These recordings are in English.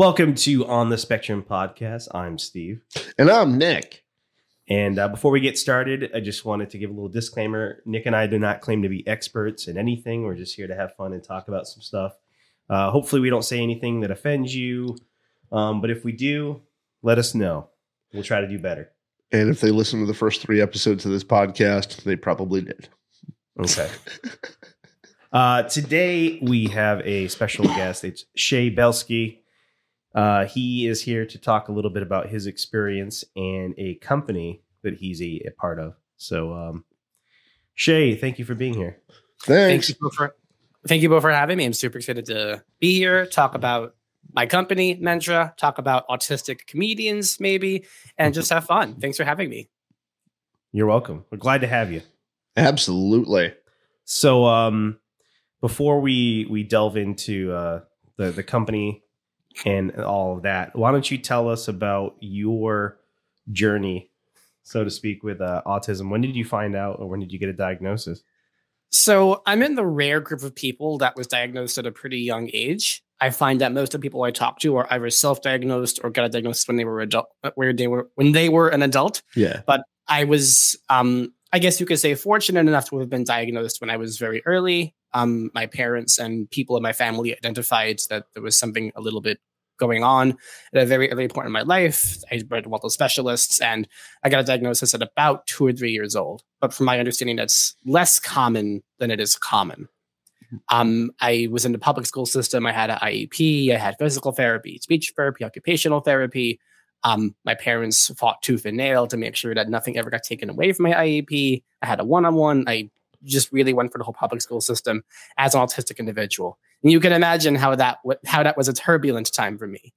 Welcome to On the Spectrum podcast. I'm Steve. And I'm Nick. And uh, before we get started, I just wanted to give a little disclaimer. Nick and I do not claim to be experts in anything. We're just here to have fun and talk about some stuff. Uh, hopefully, we don't say anything that offends you. Um, but if we do, let us know. We'll try to do better. And if they listen to the first three episodes of this podcast, they probably did. Okay. uh, today, we have a special guest. It's Shea Belsky. Uh, he is here to talk a little bit about his experience and a company that he's a, a part of. So, um, Shea, thank you for being here. Thanks. Thank you both for thank you both for having me. I'm super excited to be here, talk about my company, Mentra, talk about autistic comedians, maybe, and just have fun. Thanks for having me. You're welcome. We're glad to have you. Absolutely. So, um, before we we delve into uh, the the company and all of that, why don't you tell us about your journey, so to speak, with uh, autism? When did you find out, or when did you get a diagnosis? So I'm in the rare group of people that was diagnosed at a pretty young age. I find that most of the people I talk to are either self-diagnosed or got a diagnosis when they were adult, where they were when they were an adult. Yeah. But I was, um, I guess you could say, fortunate enough to have been diagnosed when I was very early. Um, my parents and people in my family identified that there was something a little bit going on at a very early point in my life. I read multiple specialists and I got a diagnosis at about two or three years old. But from my understanding, that's less common than it is common. Um, I was in the public school system. I had an IEP. I had physical therapy, speech therapy, occupational therapy. Um, my parents fought tooth and nail to make sure that nothing ever got taken away from my IEP. I had a one-on-one. I just really went for the whole public school system as an autistic individual. And you can imagine how that how that was a turbulent time for me.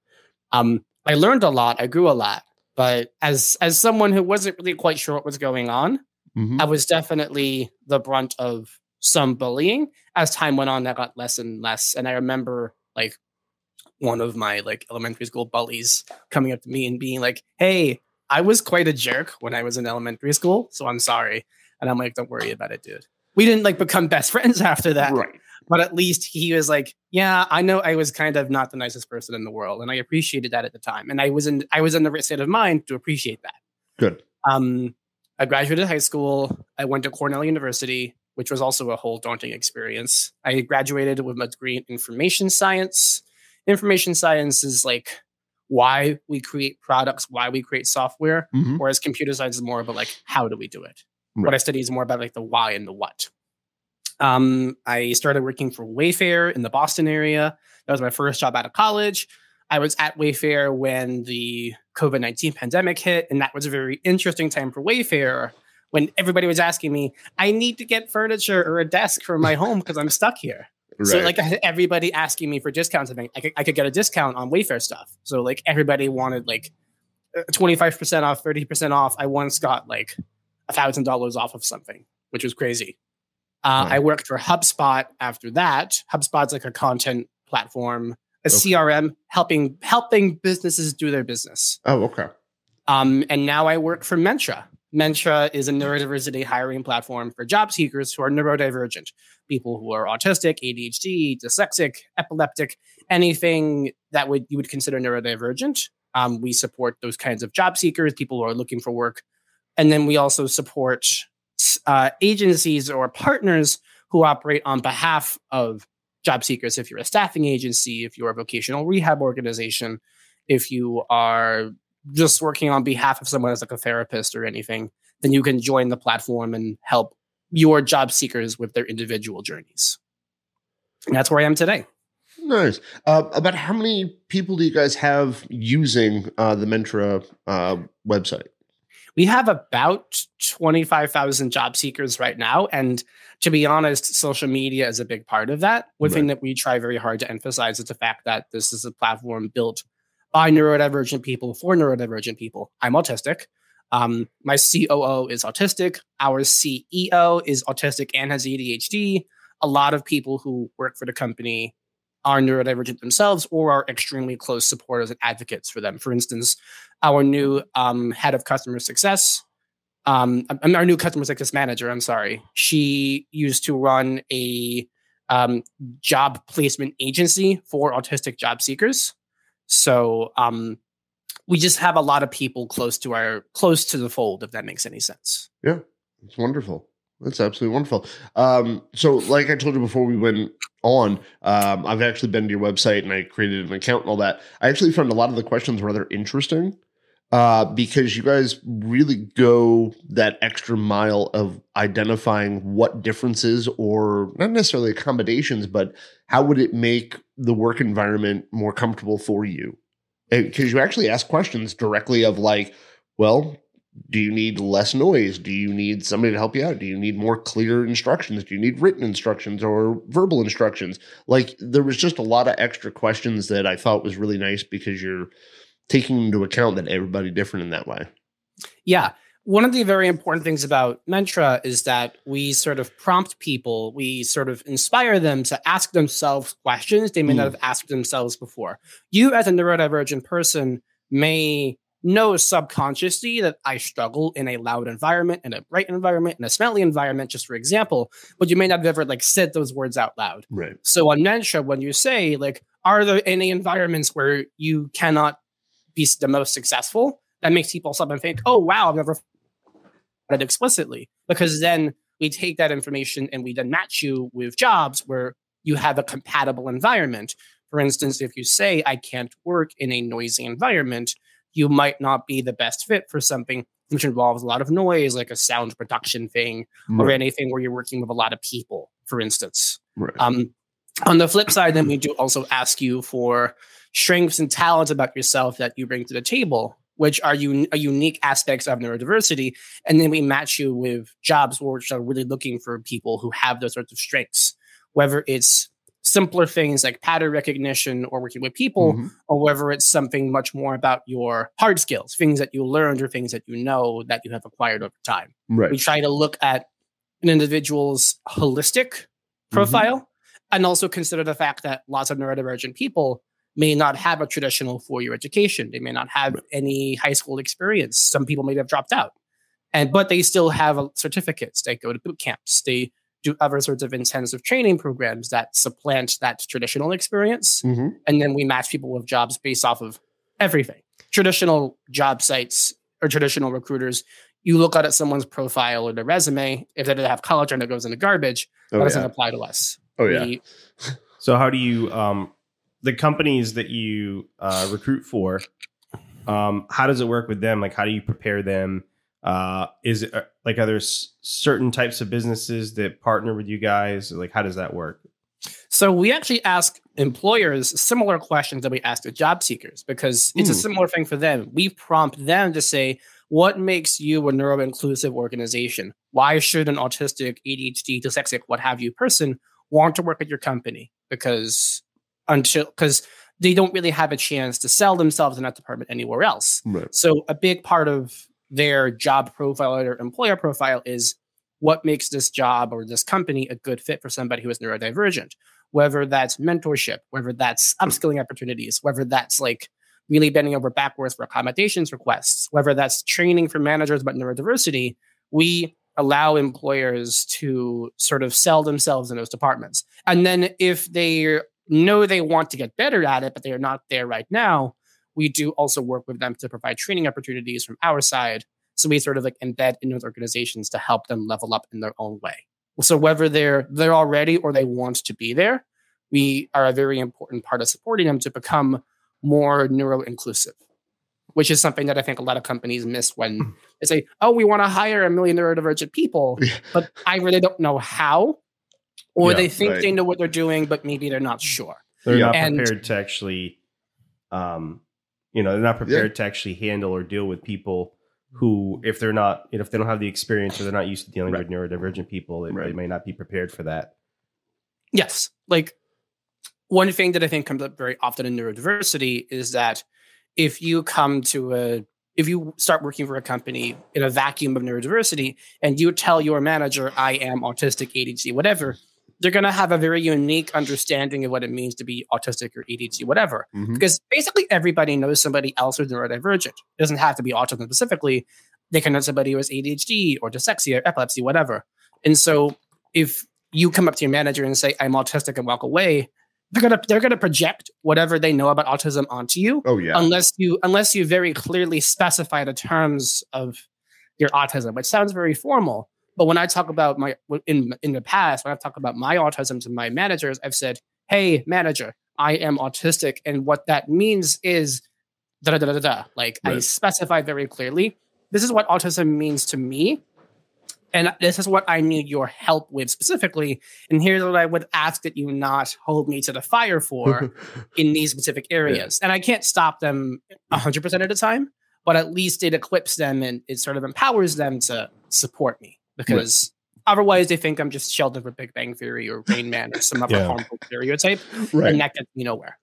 Um, I learned a lot. I grew a lot. But as as someone who wasn't really quite sure what was going on, Mhm. I was definitely the brunt of some bullying. As time went on, that got less and less. And I remember like one of my like elementary school bullies coming up to me and being like, "Hey, I was quite a jerk when I was in elementary school, so I'm sorry." And I'm like, "Don't worry about it, dude." We didn't like become best friends after that, Right. but at least he was like, "Yeah, I know I was kind of not the nicest person in the world, and I appreciated that at the time, and I was in I was in the right state of mind to appreciate that." Good. Um, I graduated high school. I went to Cornell University, which was also a whole daunting experience. I graduated with a degree in information science. Information science is like why we create products, why we create software, Mhm. whereas computer science is more about like how do we do it. What I study is more about like the why and the what. Um, I started working for Wayfair in the Boston area. That was my first job out of college. I was at Wayfair when the COVID 19 pandemic hit, and that was a very interesting time for Wayfair when everybody was asking me, I need to get furniture or a desk for my home because I'm stuck here. Right. So, like, everybody asking me for discounts. I, think I, could, I could get a discount on Wayfair stuff. So, like, everybody wanted like uh, 25% off, 30% off. I once got like a $1,000 off of something, which was crazy. Uh, Wow. I worked for HubSpot after that. HubSpot's like a content platform, a Okay. CRM, helping helping businesses do their business. oh, okay. Um, and now I work for Mentra. Mentra is a neurodiversity hiring platform for job seekers who are neurodivergent, people who are autistic, ADHD, dyslexic, epileptic, anything that would you would consider neurodivergent. Um, we support those kinds of job seekers, people who are looking for work, and then we also support uh, agencies or partners who operate on behalf of job seekers. If you're a staffing agency, if you're a vocational rehab organization, if you are just working on behalf of someone as like a therapist or anything, then you can join the platform and help your job seekers with their individual journeys. And that's where I am today. Nice. Uh, about how many people do you guys have using uh, the Mentra uh, website? We have about 25,000 job seekers right now. And to be honest, social media is a big part of that. One thing that we try very hard to emphasize is the fact that this is a platform built by neurodivergent people for neurodivergent people. I'm autistic. Um, my COO is autistic. Our CEO is autistic and has ADHD. A lot of people who work for the company are neurodivergent themselves or are extremely close supporters and advocates for them. For instance, our new um, head of customer success, um, our new customer success manager, I'm sorry, she used to run a um, job placement agency for autistic job seekers. So um, we just have a lot of people close to our close to the fold, if that makes any sense. Yeah, it's wonderful. That's absolutely wonderful. Um, so, like I told you before we went on, um, I've actually been to your website and I created an account and all that. I actually found a lot of the questions rather interesting uh, because you guys really go that extra mile of identifying what differences or not necessarily accommodations, but how would it make the work environment more comfortable for you? Uh, because you actually ask questions directly of like, well, do you need less noise? Do you need somebody to help you out? Do you need more clear instructions? Do you need written instructions or verbal instructions? Like there was just a lot of extra questions that I thought was really nice because you're taking into account that everybody different in that way. Yeah. One of the very important things about Mentra is that we sort of prompt people, we sort of inspire them to ask themselves questions they may mm. not have asked themselves before. You, as a neurodivergent person, may know subconsciously that I struggle in a loud environment, in a bright environment, in a smelly environment, just for example, but you may not have ever like said those words out loud. Right. So on Mentra, when you say like, are there any environments where you cannot be the most successful, that makes people stop and think, oh, wow, I've never it explicitly. Because then we take that information and we then match you with jobs where you have a compatible environment. For instance, if you say, I can't work in a noisy environment, you might not be the best fit for something which involves a lot of noise, like a sound production thing, right. or anything where you're working with a lot of people, for instance. Right. Um, on the flip side, then we do also ask you for strengths and talents about yourself that you bring to the table, which are un- unique aspects of neurodiversity. And then we match you with jobs which are really looking for people who have those sorts of strengths, whether it's simpler things like pattern recognition or working with people, mm-hmm. or whether it's something much more about your hard skills, things that you learned or things that you know that you have acquired over time. Right. We try to look at an individual's holistic mm-hmm. profile mm-hmm. and also consider the fact that lots of neurodivergent people may not have a traditional four-year education. They may not have any high school experience. Some people may have dropped out. And but they still have certificates. They go to boot camps. They do other sorts of intensive training programs that supplant that traditional experience. Mm-hmm. And then we match people with jobs based off of everything. Traditional job sites or traditional recruiters, you look at someone's profile or their resume. If they don't have college and it goes in the garbage, oh, that doesn't apply to us. Oh yeah. We, so how do you um the companies that you uh, recruit for, um, how does it work with them? Like, how do you prepare them? Uh, is it uh, like are there s- certain types of businesses that partner with you guys? Like, how does that work? So we actually ask employers similar questions that we ask the job seekers because it's mm. a hmm. similar thing for them. We prompt them to say, what makes you a neuro-inclusive organization? Why should an autistic, ADHD, dyslexic, what have you person want to work at your company? Because until because they don't really have a chance to sell themselves in that department anywhere else. Right. So a big part of their job profile or their employer profile is what makes this job or this company a good fit for somebody who is neurodivergent, whether that's mentorship, whether that's hmm. upskilling opportunities, whether that's like really bending over backwards for accommodations requests, whether that's training for managers about neurodiversity, we allow employers to sort of sell themselves in those departments. And then if they know they want to get better at it, but they are not there right now, we do also work with them to provide training opportunities from our side. So we sort of like embed in those organizations to help them level up in their own way. So whether they're they're already or they want to be there, we are a very important part of supporting them to become more neuro inclusive, which is something that I think a lot of companies miss when hmm. they say, "Oh, we want to hire a million neurodivergent people," but I really don't know how or yeah, they think right. they know what they're doing, but maybe they're not sure. They're yeah. not and, prepared to actually, um, you know, they're not prepared yeah. to actually handle or deal with people who, if they're not, you know, if they don't have the experience or they're not used to dealing right. with neurodivergent people, they, right. they may not be prepared for that. Yes, like one thing that I think comes up very often in neurodiversity is that if you come to a if you start working for a company in a vacuum of neurodiversity and you tell your manager, I am autistic, ADHD, whatever, they're going to have a very unique understanding of what it means to be autistic or ADHD, whatever. Mm-hmm. Because basically everybody knows somebody else who's neurodivergent. It doesn't have to be autism specifically. They can know somebody who has ADHD or dyslexia, or epilepsy, whatever. And so if you come up to your manager and say, I'm autistic and walk away, they're gonna they're gonna project whatever they know about autism onto you Oh yeah. unless you unless you very clearly specify the terms of your autism, which sounds very formal. But when I talk about my in in the past, when I've talked about my autism to my managers, I've said, "Hey, manager, I am autistic, and what that means is da da da da da." Like I specify very clearly. This is what autism means to me, and this is what I need your help with specifically. And here's what I would ask that you not hold me to the fire for in these specific areas. And I can't stop them 100% of the time, but at least it equips them and it sort of empowers them to support me because otherwise they think I'm just Sheldon for Big Bang Theory or Rain Man or some other Yeah. harmful stereotype. right. And that gets me nowhere.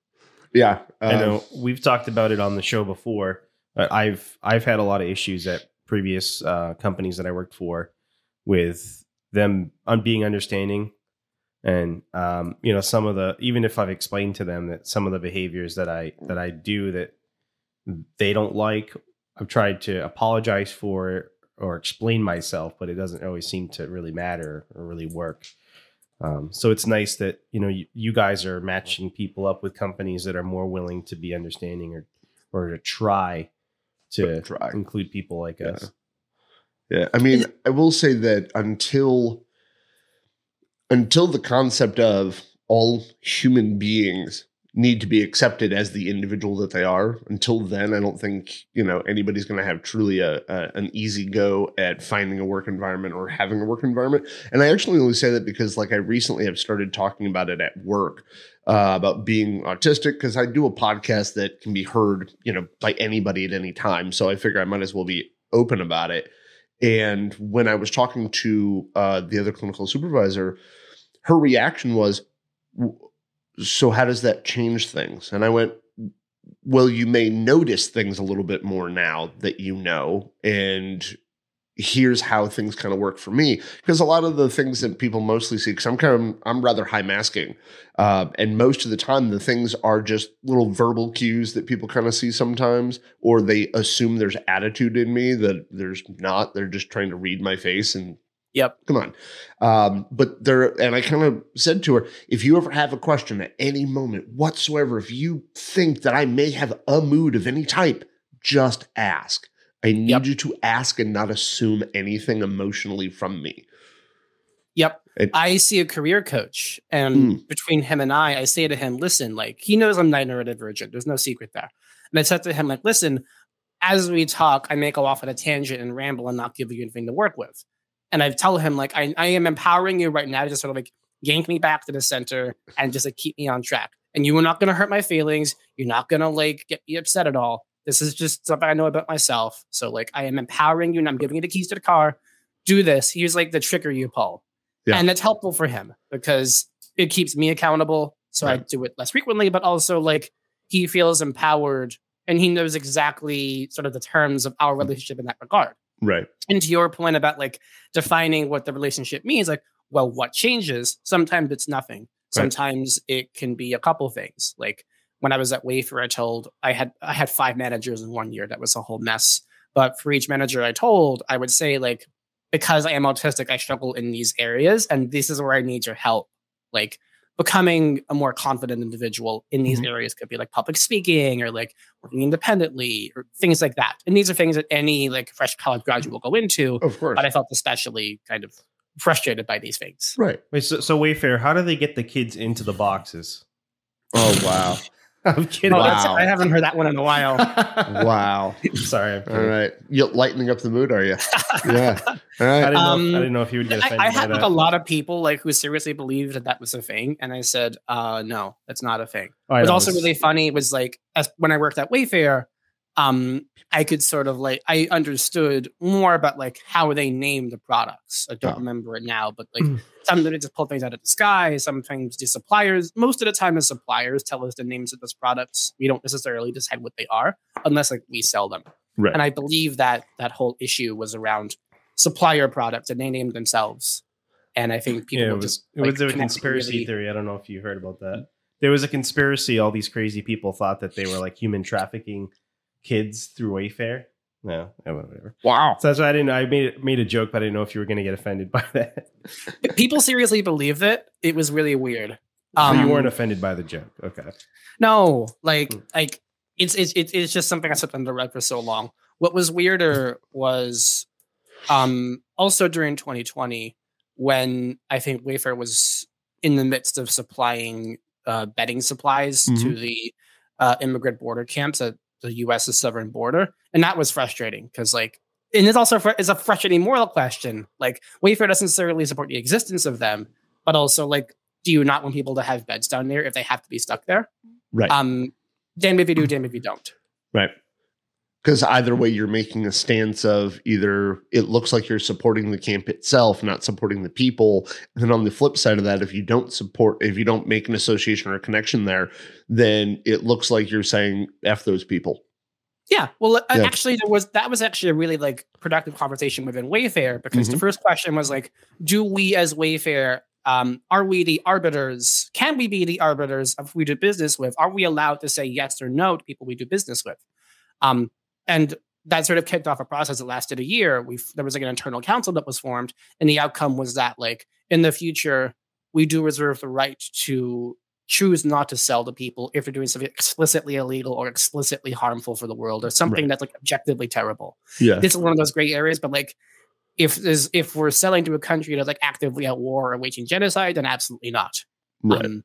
yeah. I know we've talked about it on the show before. But I've I've had a lot of issues at previous uh, companies that I worked for with them on being understanding, and um, you know some of the even if I've explained to them that some of the behaviors that I that I do that they don't like, I've tried to apologize for it or explain myself, but it doesn't always seem to really matter or really work. Um, so it's nice that you know you, you guys are matching people up with companies that are more willing to be understanding or or to try to Try. include people like Yeah. us. Yeah, I mean, I will say that until until the concept of all human beings need to be accepted as the individual that they are, until then, I don't think you know anybody's going to have truly a, a an easy go at finding a work environment or having a work environment. And I actually only say that because, like, I recently have started talking about it at work. Uh, about being autistic because I do a podcast that can be heard, you know, by anybody at any time. So I figure I might as well be open about it. And when I was talking to uh, the other clinical supervisor, her reaction was, "W- "So how does that change things?" And I went, "Well, you may notice things a little bit more now that you know, and here's how things kind of work for me because a lot of the things that people mostly see because i'm kind of i'm rather high masking uh, and most of the time the things are just little verbal cues that people kind of see sometimes or they assume there's attitude in me that there's not they're just trying to read my face and Yep. come on um, but there and i kind of said to her if you ever have a question at any moment whatsoever if you think that i may have a mood of any type just ask i need Yep. you to ask and not assume anything emotionally from me Yep. It- I see a career coach, and Mm. between him and I, I say to him, listen, like, he knows I'm not neurodivergent. There's no secret there. And I said to him, like, listen, as we talk, I may go off on a tangent and ramble and not give you anything to work with. And I tell him, like, I, I am empowering you right now to just sort of like yank me back to the center and just like keep me on track. And you are not going to hurt my feelings. You're not going to like get me upset at all. This is just something I know about myself. So, like, I am empowering you and I'm giving you the keys to the car. Do this. Here's like the trigger you pull. Yeah. And it's helpful for him because it keeps me accountable. So I do it less frequently, but also like he feels empowered and he knows exactly sort of the terms of our hmm. relationship in that regard. Right And to your point about like defining what the relationship means, like, well, what changes? Sometimes it's nothing. Right. Sometimes it can be a couple things. Like when I was at Wayfair, I told I had I had five managers in one year. That was a whole mess. But for each manager I told, I would say like, because I am autistic, I struggle in these areas, and this is where I need your help. Like becoming a more confident individual in these Mhm. areas could be like public speaking or like working independently or things like that. And these are things that any like fresh college graduate will go into. of course But I felt especially kind of frustrated by these things. right Wait, so, so Wayfair, how do they get the kids into the boxes? oh wow I'm kidding. Oh, Wow. I haven't heard that one in a while. wow Sorry. I'm all kidding. right you lightening up the mood are you yeah all I didn't, know, Um, if, I didn't know if you would get offended I, I by had like that. a lot of people like who seriously believed that that was a thing, and I said, uh, "No, that's not a thing." Oh, It was also really funny. It was like as when I worked at Wayfair, um, I could sort of like I understood more about like how they name the products. I don't remember it now, but like sometimes they just pull things out of the sky. Sometimes the suppliers, most of the time, the suppliers tell us the names of those products. We don't necessarily decide what they are unless like we sell them. Right. And I believe that that whole issue was around supplier products, and they named themselves. And I think people yeah, it was, just it was like, was a conspiracy really- theory. I don't know if you heard about that. There was a conspiracy. All these crazy people thought that they were like human trafficking kids through Wayfair. No, yeah, whatever. wow So that's why I didn't. I made made a joke, but I didn't know if you were going to get offended by that. people seriously believed it. It was really weird. so you Um, weren't offended by the joke. Okay. No, like Hmm. like it's it's it's just something I slipped under the rug for so long. What was weirder was um also during 2020 when I think Wayfair was in the midst of supplying uh, bedding supplies to Mhm. the uh, immigrant border camps at the U.S.'s southern border, and that was frustrating because like. And it's also fr- it's a frustrating moral question. Like Wayfair doesn't necessarily support the existence of them, but also like, do you not want people to have beds down there if they have to be stuck there? Right. Um, damn if you do, damn if you don't. Right. Because either way, you're making a stance of either it looks like you're supporting the camp itself, not supporting the people. And then on the flip side of that, if you don't support, if you don't make an association or a connection there, then it looks like you're saying F those people. Yeah. Well, uh, Yeah. actually, there was that was actually a really like productive conversation within Wayfair because the Mhm. first question was like, do we as Wayfair, um, are we the arbiters? Can we be the arbiters of who we do business with? Are we allowed to say yes or no to people we do business with? Um, and that sort of kicked off a process that lasted a year. We there was like an internal council that was formed, and the outcome was that like in the future we do reserve the right to choose not to sell to people if they're doing something explicitly illegal or explicitly harmful for the world or something Right. that's like objectively terrible. Yeah. This is one of those gray areas, but like if there's if we're selling to a country that's like actively at war or waging genocide, then absolutely not. Right. Um,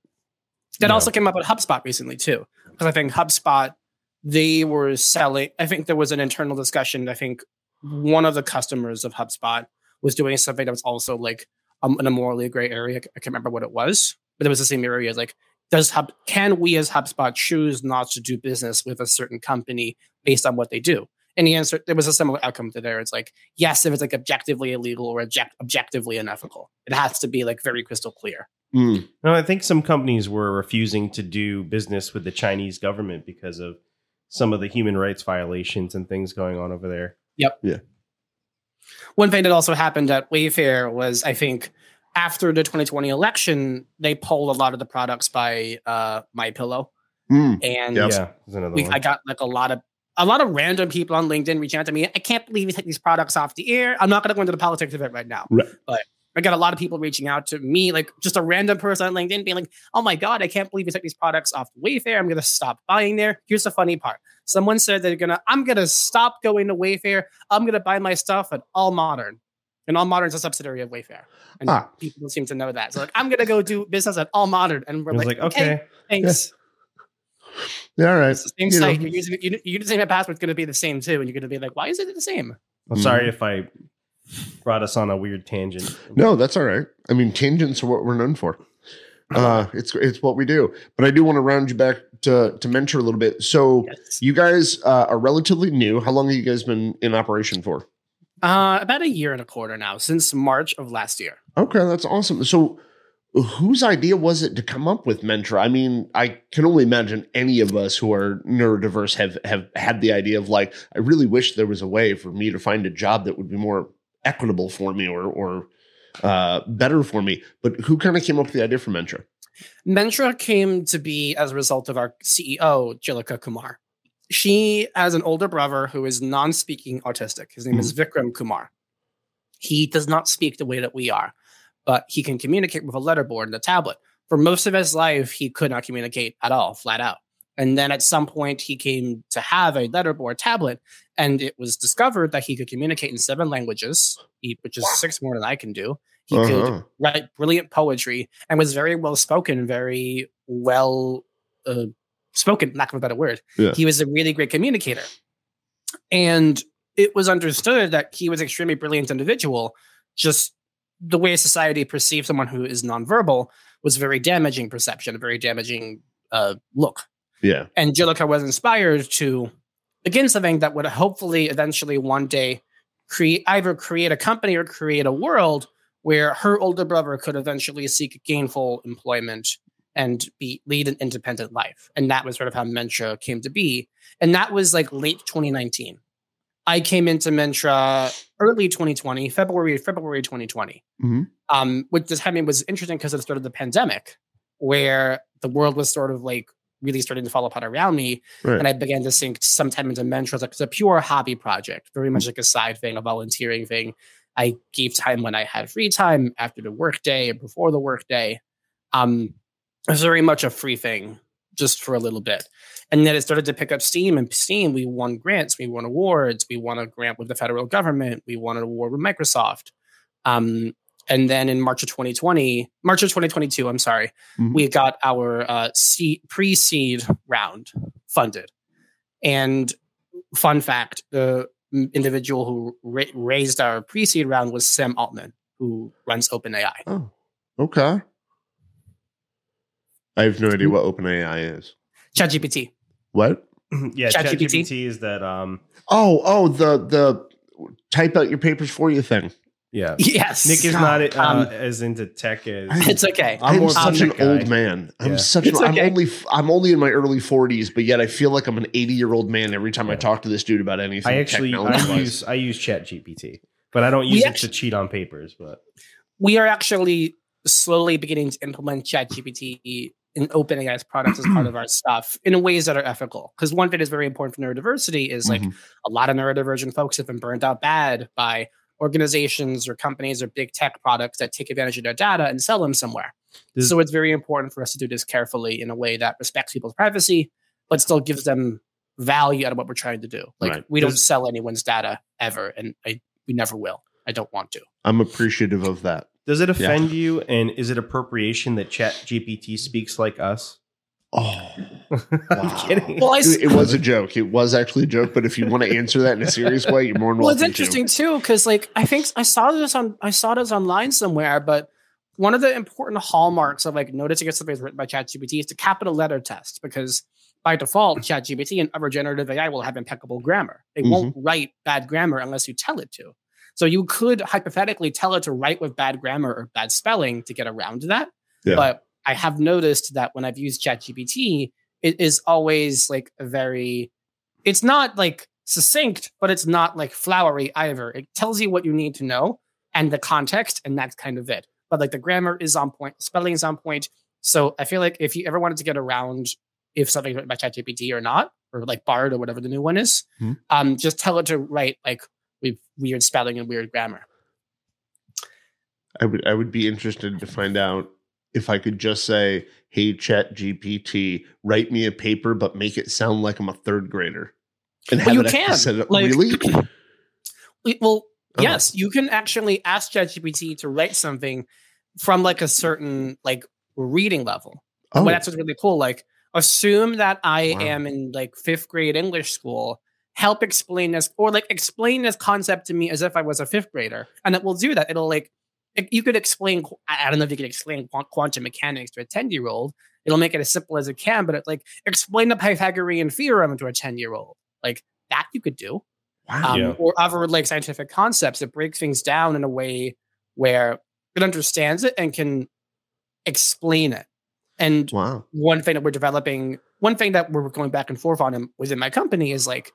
that No. also came up at HubSpot recently too, because I think HubSpot they were selling. I think there was an internal discussion. I think one of the customers of HubSpot was doing something that was also like um, in a morally gray area. I can't remember what it was, but it was the same area. Like, does Hub can we as HubSpot choose not to do business with a certain company based on what they do? And the answer there was a similar outcome to there. It's like yes, if it's like objectively illegal or object, objectively unethical, it has to be like very crystal clear. Mm. No, I think some companies were refusing to do business with the Chinese government because of some of the human rights violations and things going on over there. Yep. Yeah. One thing that also happened at Wayfair was, I think, after the 2020 election, they pulled a lot of the products by uh, My Pillow, Mm. and Yep. Yeah, we. I got like a lot of a lot of random people on LinkedIn reaching out to me. I can't believe you take these products off the air. I'm not going to go into the politics of it right now, Right. but I got a lot of people reaching out to me, like just a random person on LinkedIn, being like, "Oh my god, I can't believe you took these products off Wayfair. I'm going to stop buying there." Here's the funny part: someone said they're gonna, I'm going to stop going to Wayfair. I'm going to buy my stuff at All Modern, and All Modern's a subsidiary of Wayfair, and Ah. people don't seem to know that. So like, I'm going to go do business at All Modern, and we're like, like, okay, thanks." Yeah, all right. It's the same You know. site. You're using you, you're the same password's going to be the same too, and you're going to be like, why is it the same? I'm sorry if I brought us on a weird tangent. No, that's all right. I mean, tangents are what we're known for. Uh, it's it's what we do. But I do want to round you back to to Mentra a little bit. So Yes. you guys uh, are relatively new. How long have you guys been in operation for? Uh, about a year and a quarter now, since March of last year. Okay, that's awesome. So whose idea was it to come up with Mentra? I mean, I can only imagine any of us who are neurodiverse have have had the idea of like, I really wish there was a way for me to find a job that would be more equitable for me or or uh, better for me. But who kind of came up with the idea for Mentra? Mentra came to be as a result of our CEO, Jhillika Kumar. She has an older brother who is non-speaking autistic. His name is Vikram Kumar. He does not speak the way that we are, but he can communicate with a letterboard and a tablet. For most of his life, he could not communicate at all, flat out. And then at some point, he came to have a letterboard tablet, and it was discovered that he could communicate in seven languages, which is six more than I can do. He could Uh-huh. write brilliant poetry and was very well spoken, very well uh, spoken, lack of a better word. Yeah. He was a really great communicator. And it was understood that he was an extremely brilliant individual. Just the way society perceives someone who is nonverbal was very damaging perception, a very damaging uh, look. Yeah. And Jhillika was inspired to begin something that would hopefully eventually one day create either create a company or create a world where her older brother could eventually seek gainful employment and be lead an independent life. And that was sort of how Mentra came to be. And that was like late 2019. I came into Mentra early 2020, February, February 2020. Mhm. Um, which this timing was interesting because it started the pandemic, where the world was sort of like really starting to fall apart around me. Right. And I began to sink sometime into Mentra. Like it's a pure hobby project, very much like a side thing, a volunteering thing. I gave time when I had free time after the workday and before the workday. Um, was very much a free thing just for a little bit. And then it started to pick up steam and steam. We won grants, we won awards, we won a grant with the federal government, we won an award with Microsoft. Um, and then in March of 2020, March of 2022, I'm sorry, Mhm. we got our uh, seed, pre-seed round funded. And fun fact, the individual who ra- raised our pre-seed round was Sam Altman, who runs OpenAI. Oh, okay. I have no idea what OpenAI is. ChatGPT. What? yeah, ChatGPT? ChatGPT is that. Um, Oh, oh, the the type out your papers for you thing. Yeah, Yes. Nick is not uh, um, as into tech as. It's okay. I'm, more of a such an guy. old man. I'm Yeah. such. It's An, I'm okay. only. I'm only in my early 40s, but yet I feel like I'm an 80 year old man every time I talk to this dude about anything. I actually I use I use ChatGPT, but I don't We use it actu- to cheat on papers. But we are actually slowly beginning to implement ChatGPT in OpenAI's products as part of our stuff in ways that are ethical. Because one thing that's very important for neurodiversity is like Mhm. a lot of neurodivergent folks have been burned out bad by organizations or companies or big tech products that take advantage of their data and sell them somewhere. This- so it's very important for us to do this carefully in a way that respects people's privacy, but still gives them value out of what we're trying to do. Like Right. we don't Does- sell anyone's data ever, and I, we never will. I don't want to. I'm appreciative of that. does it offend you? And is it appropriation that ChatGPT speaks like us? Oh, I'm Wow. kidding. Well, I s- it, it was a joke. It was actually a joke. But if you want to answer that in a serious way, you're more than welcome. well, it's interesting too because like I think I saw this on I saw this online somewhere, but one of the important hallmarks of like noticing if something is written by ChatGPT is the capital letter test because by default, ChatGPT and other generative AI will have impeccable grammar. It mm-hmm. won't write bad grammar unless you tell it to. So you could hypothetically tell it to write with bad grammar or bad spelling to get around that. Yeah. But I have noticed that when I've used ChatGPT, it is always like a very it's not like succinct, but it's not like flowery either. It tells you what you need to know and the context, and that's kind of it. But like the grammar is on point, spelling is on point. So I feel like if you ever wanted to get around if something's written by ChatGPT or not, or like Bard or whatever the new one is, Hmm. um, just tell it to write like with weird spelling and weird grammar. I would I would be interested to find out if I could just say, "Hey, ChatGPT, write me a paper, but make it sound like I'm a third grader." And Well, you it can, set it- like- really? We- Well, Oh. yes, you can actually ask ChatGPT to write something from like a certain like reading level. Oh, Well, that's what's really cool. Like, assume that I Wow. am in like fifth grade English school. Help explain this, or like explain this concept to me as if I was a fifth grader, and it will do that. It'll like you could explain. I I don't know if you could explain quantum mechanics to a ten year old. It'll make it as simple as it can, but it like explain the Pythagorean theorem to a ten year old. Like that you could do wow. um, Yeah. or other like scientific concepts that break things down in a way where it understands it and can explain it. And wow. one thing that we're developing, one thing that we're going back and forth on in- within my company is like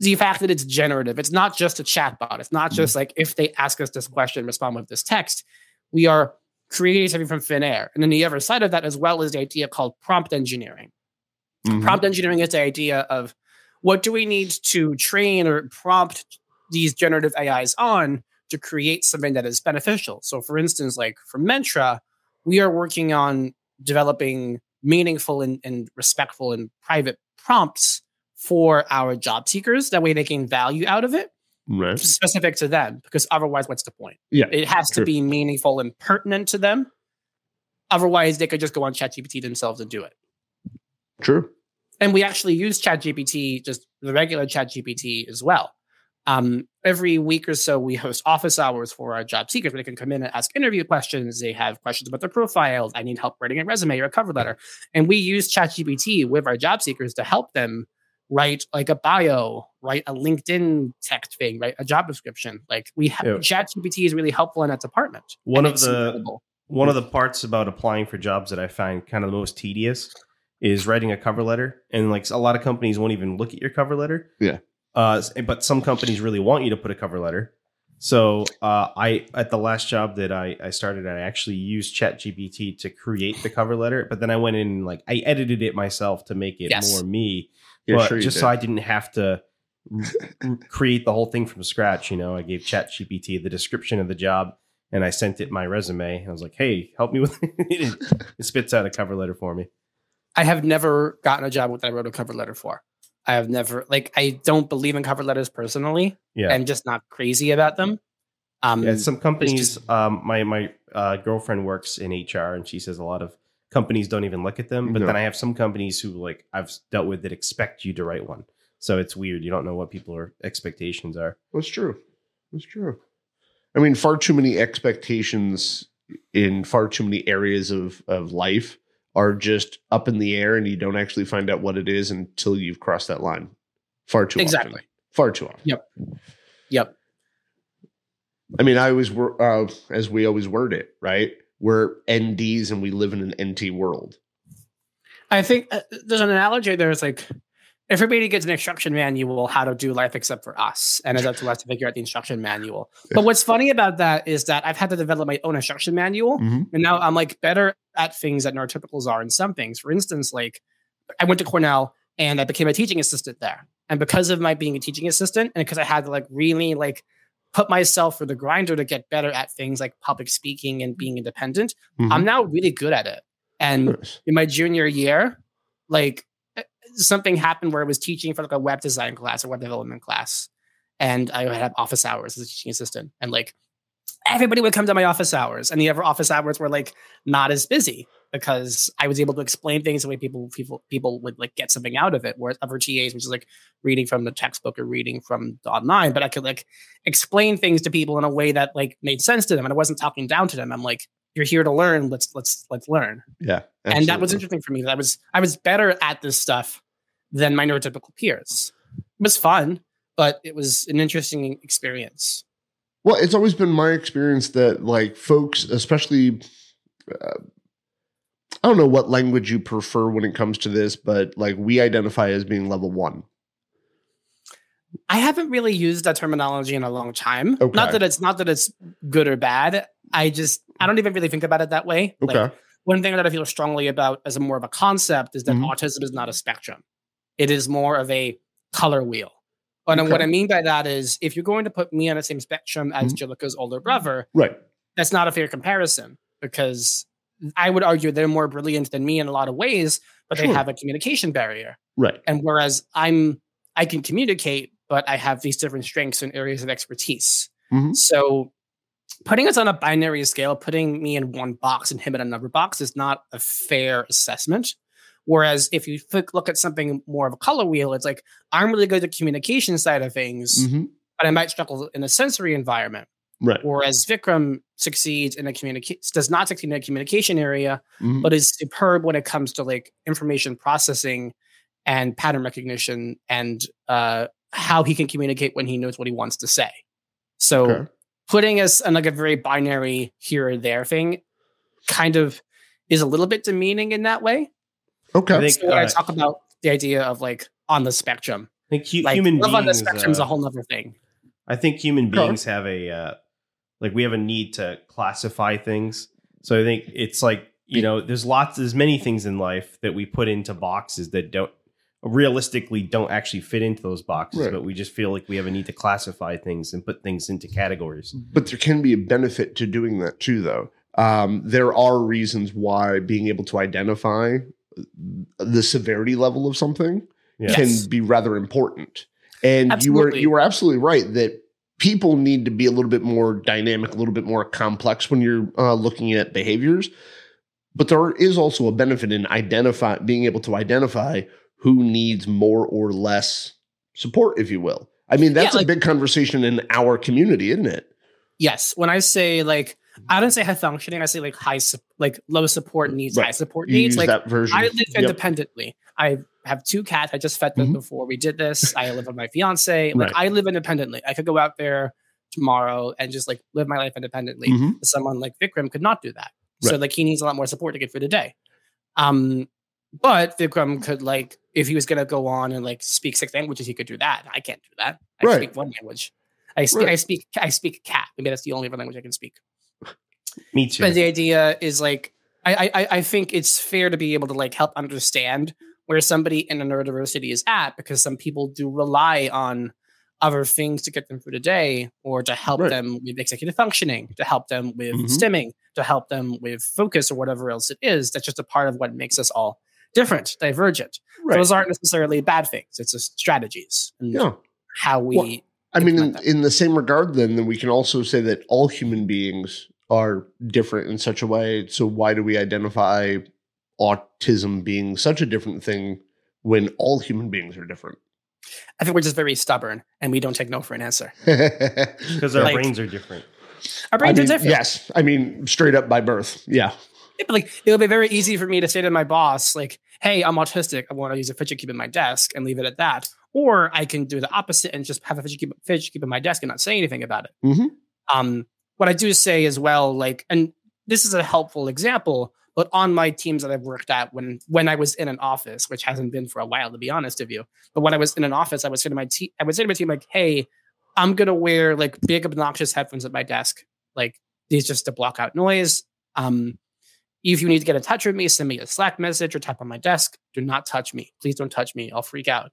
the fact that it's generative. It's not just a chatbot. It's not just like if they ask us this question, respond with this text. We are creating something from thin air. And then the other side of that, as well, is the idea called prompt engineering. Mhm. Prompt engineering is the idea of what do we need to train or prompt these generative AIs on to create something that is beneficial. So, for instance, like for Mentra, we are working on developing meaningful and, and respectful and private prompts for our job seekers. That way they gain value out of it, Right. specific to them, because otherwise, what's the point? Yeah. It has True. to be meaningful and pertinent to them. Otherwise, they could just go on ChatGPT themselves and do it True. and we actually use ChatGPT, just the regular ChatGPT as well. Um, every week or so, we host office hours for our job seekers where they can come in and ask interview questions. They have questions about their profiles. I need help writing a resume or a cover letter. And we use ChatGPT with our job seekers to help them write like a bio, write a LinkedIn text thing, write a job description. Like we have Yeah. ChatGPT is really helpful in that department. One of the incredible. one of the parts about applying for jobs that I find kind of the most tedious is writing a cover letter, and like a lot of companies won't even look at your cover letter. Yeah. Uh, but some companies really want you to put a cover letter. So uh, I at the last job that I, I started, I actually used ChatGPT to create the cover letter, but then I went in and like I edited it myself to make it Yes. more me, Yeah, but sure just did. so I didn't have to r- r- create the whole thing from scratch. You know, I gave ChatGPT the description of the job, and I sent it my resume. I was like, "Hey, help me with it." it spits out a cover letter for me. I have never gotten a job that I wrote a cover letter for. I have never like I don't believe in cover letters personally. Yeah. and just not crazy about them. Um, Yeah, some companies. just- um, my my uh, girlfriend works in HR, and she says a lot of companies don't even look at them. But No. then I have some companies who like I've dealt with that expect you to write one. So it's weird. You don't know what people are expectations are. That's true. That's true. I mean, far too many expectations in far too many areas of of life are just up in the air, and you don't actually find out what it is until you've crossed that line. Far too Exactly. often. Far too often. Yep. Yep. I mean, I always wor- uh, as we always word it, right? We're NDs and we live in an NT world. I think uh, there's an analogy there. It's like everybody gets an instruction manual how to do life except for us, and it's up to us to figure out the instruction manual. But what's funny about that is that I've had to develop my own instruction manual, Mhm. and now I'm like better at things that neurotypicals are in some things. For instance, like I went to Cornell and I became a teaching assistant there, and because of my being a teaching assistant, and because I had to like really like put myself for the grinder to get better at things like public speaking and being independent, Mhm. I'm now really good at it. And in my junior year, like uh, something happened where I was teaching for like a web design class or web development class, and I had office hours as a teaching assistant, and like everybody would come to my office hours, and the other office hours were like not as busy because I was able to explain things the way people people people would like get something out of it. Whereas other TAs, which is like reading from the textbook or reading from the online, but I could like explain things to people in a way that like made sense to them, and I wasn't talking down to them. I'm like, you're here to learn. Let's let's let's learn Yeah. and that was interesting for me. that I was I was better at this stuff than my neurotypical peers. It was fun, but it was an interesting experience. Well, it's always been my experience that like folks, especially, uh, I don't know what language you prefer when it comes to this, but like we identify as being level one. I haven't really used that terminology in a long time. Okay. Not that it's not that it's good or bad. I just I don't even really think about it that way. Like, Okay. one thing that I feel strongly about as a more of a concept is that Mhm. autism is not a spectrum. It is more of a color wheel. And Okay. what I mean by that is if you're going to put me on the same spectrum as Mhm. Jhillika's older brother, right. that's not a fair comparison because I would argue they're more brilliant than me in a lot of ways, but they have a communication barrier. Right. And whereas I'm I can communicate, but I have these different strengths and areas of expertise. Mhm. So putting us on a binary scale, putting me in one box and him in another box is not a fair assessment. Whereas if you look at something more of a color wheel, it's like I'm really good at the communication side of things, Mhm. but I might struggle in a sensory environment. Right. Whereas Vikram succeeds in a communication does not succeed in a communication area, Mhm. but is superb when it comes to like information processing and pattern recognition and uh, how he can communicate when he knows what he wants to say. So Okay. putting us on like a very binary here or there thing kind of is a little bit demeaning in that way. Okay. I think, So when I uh, talk about the idea of like on the spectrum, I think hu- like human love on the beings. spectrum is uh, a whole other thing. I think human Okay. beings have a uh, like we have a need to classify things. So I think it's like you know, there's lots, there's many things in life that we put into boxes that don't realistically don't actually fit into those boxes, Right. but we just feel like we have a need to classify things and put things into categories. But there can be a benefit to doing that too, though. Um, there are reasons why being able to identify the severity level of something Yes. can be rather important. And you were you were absolutely right that people need to be a little bit more dynamic, a little bit more complex when you're uh, looking at behaviors. But there is also a benefit in identify being able to identify who needs more or less support, if you will. I mean, that's Yeah, a big conversation in our community, isn't it? Yes, when I say like, I don't say high functioning. I say like high, like low support needs, Right. high support You needs. Like that version. I live Yep. independently. I have two cats. I just fed them Mhm. before we did this. I live with my fiance. Like Right. I live independently. I could go out there tomorrow and just like live my life independently. Mhm. Someone like Vikram could not do that. So like he needs a lot more support to get through the day. Um, but Vikram could like if he was gonna go on and like speak six languages, he could do that. I can't do that. I Right. speak one language. I speak. Right. I speak. I speak cat. Maybe that's the only other language I can speak. Me too. But the idea is like I, I I think it's fair to be able to like help understand where somebody in a neurodiversity is at because some people do rely on other things to get them through the day or to help Right. them with executive functioning, to help them with Mhm. stimming, to help them with focus or whatever else it is. That's just a part of what makes us all different, divergent. Right. Those aren't necessarily bad things. It's just strategies and yeah. how we. Well, I mean, in, in the same regard, then, then we can also say that all human beings are different in such a way. So why do we identify autism being such a different thing when all human beings are different? I think we're just very stubborn and we don't take no for an answer. because our Like- brains are different. Our I brains mean, are different. yes, I mean straight up by birth. Yeah, Yeah, but, like it would be very easy for me to say to my boss, like, "Hey, I'm autistic. I want to use a fidget cube in my desk and leave it at that." Or I can do the opposite and just have a fidget cube, fidget cube in my desk and not say anything about it. Mhm. Um, what I do say as well, like, and this is a helpful example, but on my teams that I've worked at when when I was in an office, which hasn't been for a while, to be honest with you, but when I was in an office, I would say to my team, I would say to my team, like, "Hey, I'm gonna wear like big obnoxious headphones at my desk, like these just to block out noise." Um, if you need to get in touch with me, send me a Slack message or tap on my desk. Do not touch me. Please don't touch me. I'll freak out.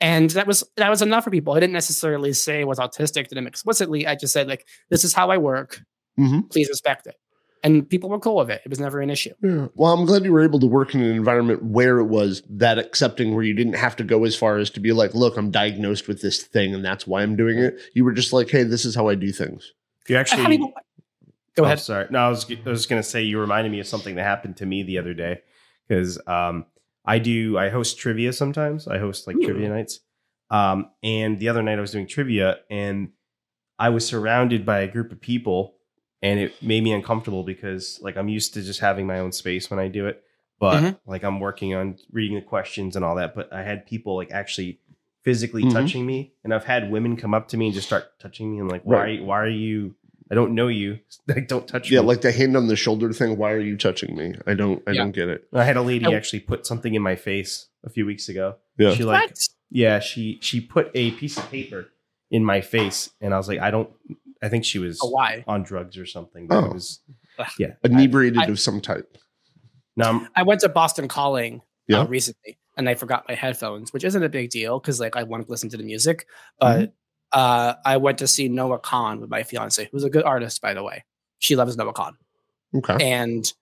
And that was that was enough for people. I didn't necessarily say was autistic to them explicitly. I just said like, this is how I work. Mhm. Please respect it. And people were cool with it. It was never an issue. Yeah. Well, I'm glad you were able to work in an environment where it was that accepting, where you didn't have to go as far as to be like, look, I'm diagnosed with this thing and that's why I'm doing it. You were just like, hey, this is how I do things. You actually had people- Go Oh, ahead. sorry. No, I was I was going to say you reminded me of something that happened to me the other day because um, I do I host trivia sometimes. I host like Ooh. trivia nights. Um, and the other night I was doing trivia and I was surrounded by a group of people and it made me uncomfortable because like I'm used to just having my own space when I do it. But Mhm. like I'm working on reading the questions and all that. But I had people like actually physically Mhm. touching me, and I've had women come up to me and just start touching me. and like, why? Right. Why are you? I don't know you. Like, don't touch Yeah, me. like the hand on the shoulder thing. Why are you touching me? I don't. I Yeah. don't get it. I had a lady I- actually put something in my face a few weeks ago. Yeah. She like, What? yeah, she she put a piece of paper in my face, and I was like, I don't. I think she was Oh, why? on drugs or something. But Oh. it was yeah. Inebriated I- of some type. No, I'm- I went to Boston Calling Yeah. uh, recently, and I forgot my headphones, which isn't a big deal because like I want to listen to the music. But uh, I went to see Noah Kahan with my fiance, who's a good artist, by the way. She loves Noah Kahan, Okay. and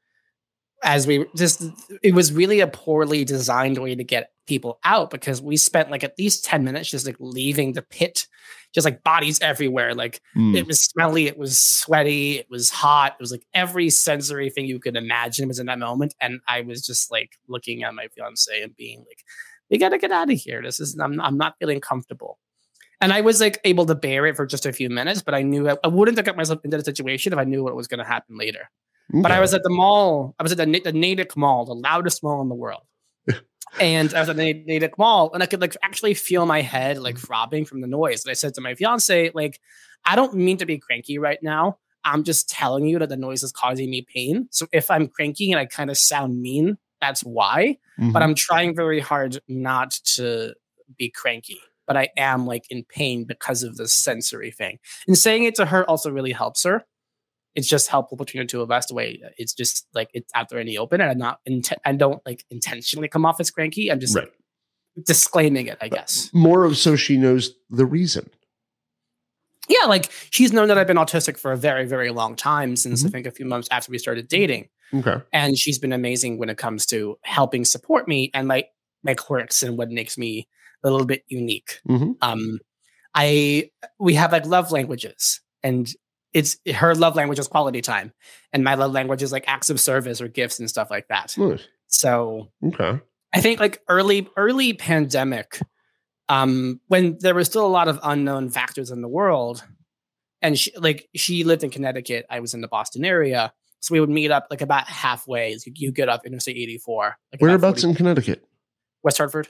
as we just, it was really a poorly designed way to get people out because we spent like at least ten minutes just like leaving the pit, just like bodies everywhere, like Mm. it was smelly, it was sweaty, it was hot. It was like every sensory thing you could imagine was in that moment. And I was just like looking at my fiance and being like, we gotta get out of here. This is I'm I'm not feeling comfortable. And I was like able to bear it for just a few minutes, but I knew I, I wouldn't have got myself into the situation if I knew what was gonna happen later. But I was at the mall. I was at the, the Natick Mall, the loudest mall in the world. and I was at the Na- Natick Mall, and I could like actually feel my head like throbbing from the noise. And I said to my fiance, like, I don't mean to be cranky right now. I'm just telling you that the noise is causing me pain. So if I'm cranky and I kind of sound mean, that's why. Mhm. But I'm trying very hard not to be cranky. But I am like in pain because of the sensory thing. And saying it to her also really helps her it's just helpful between the two of us. The way it's just like it's out there in the open, and I'm not I don't like intentionally come off as cranky. I'm just Right. like, disclaiming it, I guess. more of so she knows the reason. Yeah, like she's known that I've been autistic for a very, very long time since I Mhm. think a few months after we started dating, Okay. and she's been amazing when it comes to helping support me and like my quirks and what makes me a little bit unique. Mhm. Um, I we have like love languages, and it's her love language is quality time, and my love language is like acts of service or gifts and stuff like that. Nice. So Okay. I think like early early pandemic, um, when there was still a lot of unknown factors in the world, and she, like she lived in Connecticut, I was in the Boston area, so we would meet up like about halfway. You, you get up Interstate 84, like about Whereabouts in Connecticut? West Hartford.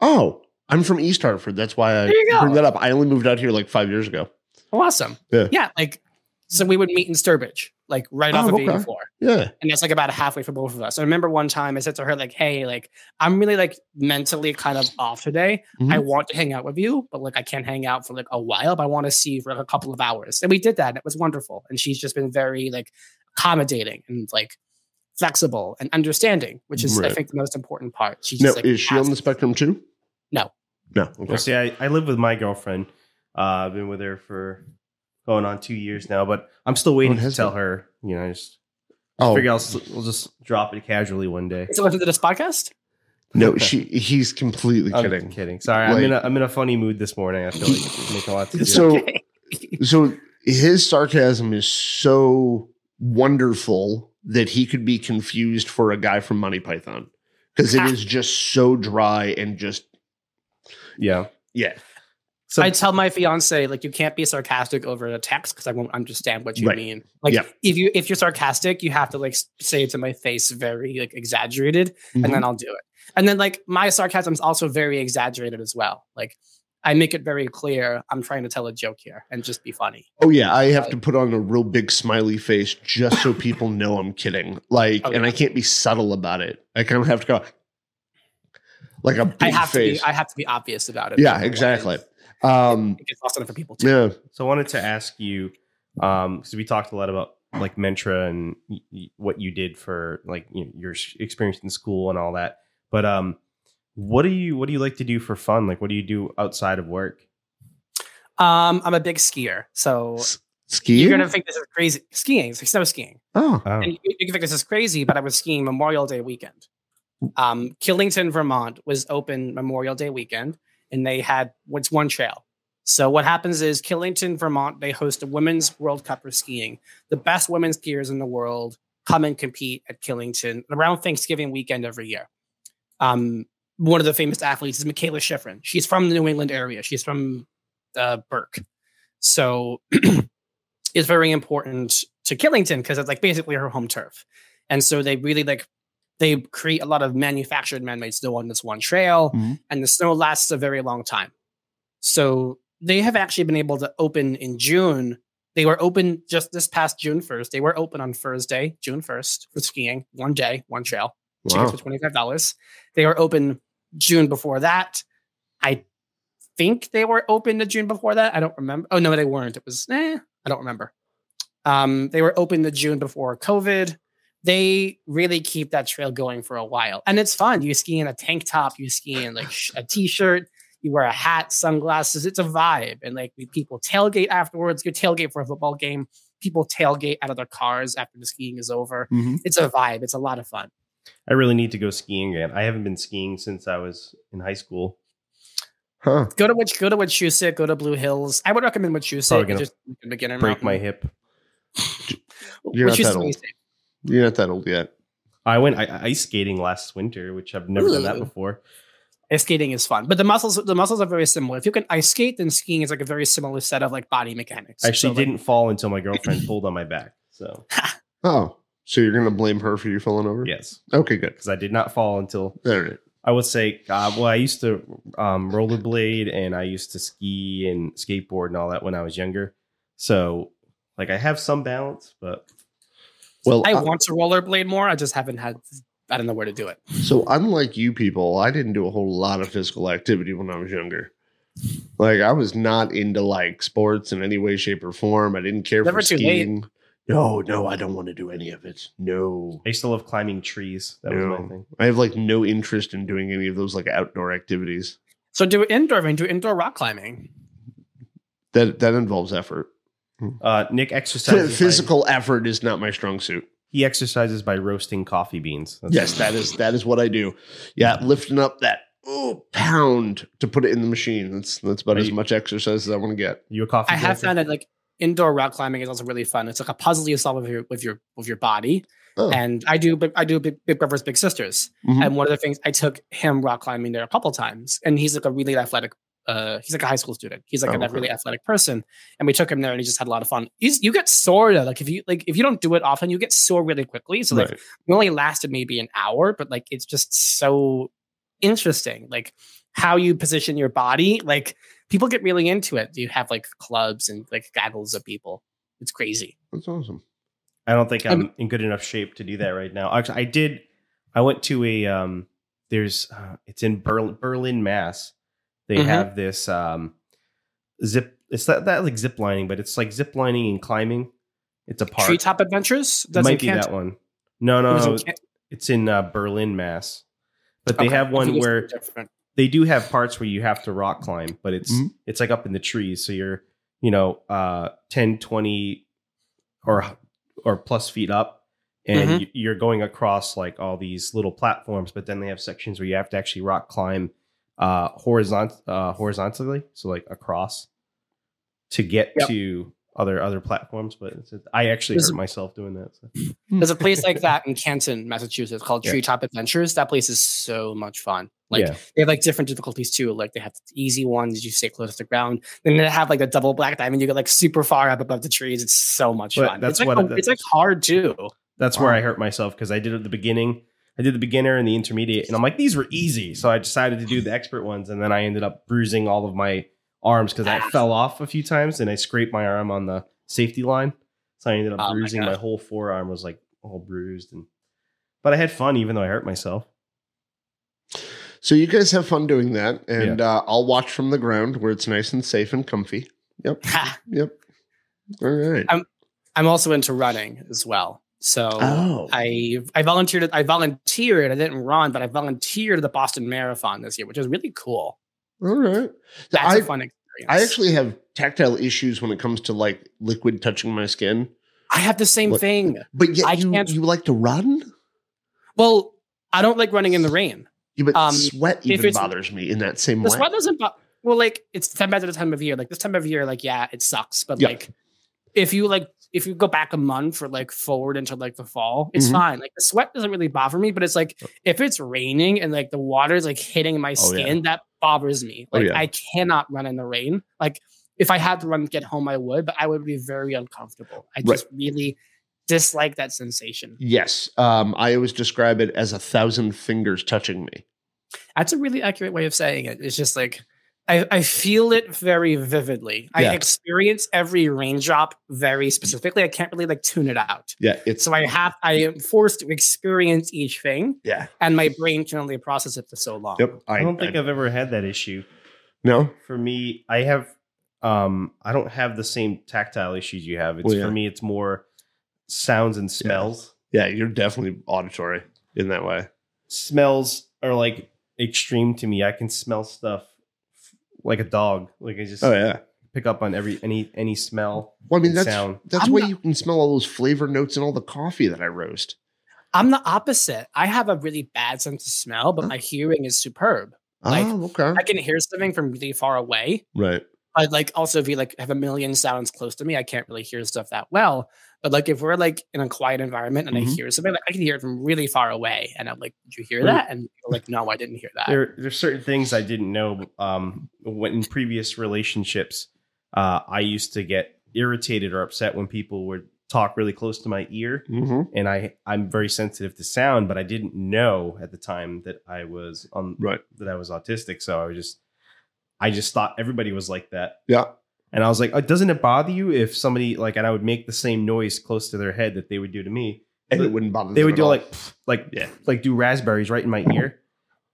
Oh, I'm from East Hartford. That's why I bring that up. I only moved out here like five years ago. Oh, awesome. Yeah. yeah, like so we would meet in Sturbridge, like right off Oh, of okay. 84. Yeah. and that's like about halfway for both of us. I remember one time I said to her, like, hey, like, I'm really like mentally kind of off today. Mhm. I want to hang out with you, but like I can't hang out for like a while, but I want to see you for like a couple of hours. And we did that. And it was wonderful. And she's just been very like accommodating and like flexible and understanding, which is I think the most important part. She Now, just like is she on the spectrum too? No. No. Okay. Well, see, I, I live with my girlfriend, Uh, I've been with her for going on two years now, but I'm still waiting to tell it? her. You know, I just Oh figure I'll, we'll just drop it casually one day. So listen to this podcast. no, she he's completely I'm kidding. kidding. Sorry, I'm in a Like- I'm in a funny mood this morning. I feel like it's making a lot to do. So so his sarcasm is so wonderful that he could be confused for a guy from Monty Python because it is just so dry and just yeah. yeah. So I tell my fiance like you can't be sarcastic over a text because I won't understand what you Right. mean. Like Yeah. if you if you're sarcastic, you have to like say it to my face very like exaggerated, Mhm. and then I'll do it. And then like my sarcasm is also very exaggerated as well. Like I make it very clear I'm trying to tell a joke here and just be funny. Oh yeah, I have to put on a real big smiley face just so people know I'm kidding. Like, Okay. and I can't be subtle about it. I kind of have to go like a big I have face. to be I have to be obvious about it. yeah, exactly. Um, It gets lost on it for people too. yeah. So I wanted to ask you, um, because we talked a lot about like Mentra and y- y- what you did for like you know, your experience in school and all that. But um, what do you what do you like to do for fun? Like, what do you do outside of work? Um, I'm a big skier, so Skiing. you're gonna think this is crazy. Skiing, it's like snow skiing. oh, Oh, And you, you can think this is crazy, but I was skiing Memorial Day weekend. Um, Killington, Vermont was open Memorial Day weekend, and they had what's one trail. So what happens is Killington, Vermont, they host a women's World Cup for skiing. The best women skiers in the world come and compete at Killington around Thanksgiving weekend every year. Um, one of the famous athletes is Mikaela Shiffrin. She's from the New England area. She's from uh, Burke. So it's very important to Killington because it's like basically her home turf. And so they really like they create a lot of manufactured man-made snow on this one trail, Mhm. and the snow lasts a very long time. So they have actually been able to open in June. They were open just this past June 1st. They were open on Thursday, June 1st, for skiing, one day, one trail. Tickets wow. for $25. They were open June before that. I think they were open the June before that. I don't remember. Oh no, they weren't. It was eh, I don't remember. Um, they were open the June before COVID. They really keep that trail going for a while, and it's fun. You ski in a tank top, you ski in like a t-shirt, you wear a hat, sunglasses. It's a vibe, and like people tailgate afterwards. You tailgate for a football game. People tailgate out of their cars after the skiing is over. Mhm. It's a vibe. It's a lot of fun. I really need to go skiing again. I haven't been skiing since I was in high school. Huh. Go to which go to Wachusett, go to Blue Hills. I would recommend Wachusett. Probably It's gonna just a beginner Break my mountain. hip. You're not that old. safe. You're not that old yet. I went I, ice skating last winter, which I've never done that before. Ice skating is fun, but the muscles the muscles are very similar. If you can ice skate, then skiing is like a very similar set of like body mechanics. I actually So, didn't fall until my girlfriend pulled on my back. So Oh, so you're gonna blame her for you falling over? yes, Okay, good. because I did not fall until All right. I would say, uh, well, I used to um, rollerblade and I used to ski and skateboard and all that when I was younger. So, like, I have some balance, but Well, I I- want to rollerblade more. I just haven't had. I don't know where to do it. So unlike you people, I didn't do a whole lot of physical activity when I was younger. Like I was not into like sports in any way, shape, or form. I didn't care Never for too late. skiing. No, no, I don't want to do any of it. No. I used to love climbing trees. That was my thing. I have like no interest in doing any of those like outdoor activities. So do indoor and do indoor rock climbing. That that involves effort. Uh, Nick exercises. by- Physical effort is not my strong suit. he exercises by roasting coffee beans. That's Yes, that is that is what I do. Yeah, lifting up that oh pound to put it in the machine. That's that's about Are as you- much exercise as I want to get. you a coffee. I have found that like indoor rock climbing is also really fun. It's like a puzzle you solve with your with your with your body. Oh. And I do big- I do big, big brothers big sisters. Mhm. And one of the things I took him rock climbing there a couple times, and he's like a really athletic. Uh, he's like a high school student. He's like Oh, a okay. really athletic person, and we took him there, and he just had a lot of fun. He's, you get sore though, like if you like if you don't do it often, you get sore really quickly. So like Right. we only lasted maybe an hour, but like it's just so interesting, like how you position your body. Like people get really into it. You have like clubs and like gaggles of people. It's crazy. That's awesome. I don't think I'm I'm- in good enough shape to do that right now. Actually, I did. I went to a. Um, there's. Uh, it's in Berlin, Berlin, Mass. They Mhm. have this um, zip. It's that that like zip lining, but it's like zip lining and climbing. It's a park. Treetop Adventures. It That's might be that one. No, no, It in no. It's in uh, Berlin, Mass. But they Okay. have one where they do have parts where you have to rock climb, but it's Mhm. it's like up in the trees, so you're you know uh 10, 20 or or plus feet up, and Mhm. you're going across like all these little platforms. But then they have sections where you have to actually rock climb uh horizont uh horizontally, so like across to get Yep. to other other platforms. But it's, I actually There's hurt a- myself doing that. So. There's a place like that in Canton, Massachusetts called Yeah. Treetop Adventures. That place is so much fun. Like yeah, they have like different difficulties too. Like they have the easy ones, you stay close to the ground. Then they have like the double black diamond, you get like super far up above the trees. It's so much But fun. that's it's like, what- a- it's like hard too. that's where I hurt myself because I did it at the beginning. I did the beginner and the intermediate, and I'm like, these were easy. So I decided to do the expert ones, and then I ended up bruising all of my arms because I Ah. fell off a few times and I scraped my arm on the safety line. So I ended up Oh bruising. My, God. whole forearm was like all bruised, and but I had fun even though I hurt myself. So you guys have fun doing that, and uh, I'll watch from the ground where it's nice and safe and comfy. Yep. Yep. All right. I'm also into running as well. So Oh. I I volunteered I volunteered, I didn't run, but I volunteered at the Boston Marathon this year, which is really cool. All right. That's I a fun experience. I actually have tactile issues when it comes to like liquid touching my skin, I have the same thing. but yet I you can't- you like to run. Well, I don't like running in the rain. Yeah, but Um, sweat even bothers me in that same The way. sweat doesn't. bo- Well, like it's ten depends on the time of year. Like this time of year, like yeah, it sucks. But Yeah. like if you like if you go back a month or like forward into like the fall, it's Mhm. fine. Like the sweat doesn't really bother me. But it's like if it's raining and like the water's like hitting my Oh, yeah. skin, that bothers me. Oh, Like yeah. I cannot run in the rain. Like if I had to run get home, I would, but I would be very uncomfortable. I Right. just really dislike that sensation. Yes, um, I always describe it as a thousand fingers touching me. That's a really accurate way of saying it. It's just like I, I feel it very vividly. Yeah. I experience every raindrop very specifically. I can't really like tune it out. Yeah, it's So I have I am forced to experience each thing, yeah. and my brain can only process it for so long. Yep. I, don't think I, have ever had that issue. no. For me, I have um I don't have the same tactile issues you have. It's Well, yeah. for me it's more sounds and smells. Yeah, you're definitely auditory in that way. Smells are like extreme to me. I can smell stuff like a dog. Like I just Oh yeah. pick up on every any any smell. Well, I mean that's sound. that's I'm why not- you can smell all those flavor notes and all the coffee that I roast. I'm the opposite. I have a really bad sense of smell, but my hearing is superb. Like, oh, okay. I can hear something from really far away, right. But like also if you like have a million sounds close to me, I can't really hear stuff that well. But like if we're like in a quiet environment and I Mhm. hear something, like I can hear it from really far away, and I'm like, "Did you hear that?" And you're like, "No, I didn't hear that." There there's certain things I didn't know. Um, when in previous relationships, uh, I used to get irritated or upset when people would talk really close to my ear. Mm-hmm. and I I'm very sensitive to sound, but I didn't know at the time that I was on Right. that I was autistic. So I was just I just thought everybody was like that, Yeah. and I was like, oh, doesn't it bother you if somebody like and I would make the same noise close to their head that they would do to me? And But it wouldn't bother them. They them would at do all. like like Yeah. like do raspberries right in my ear,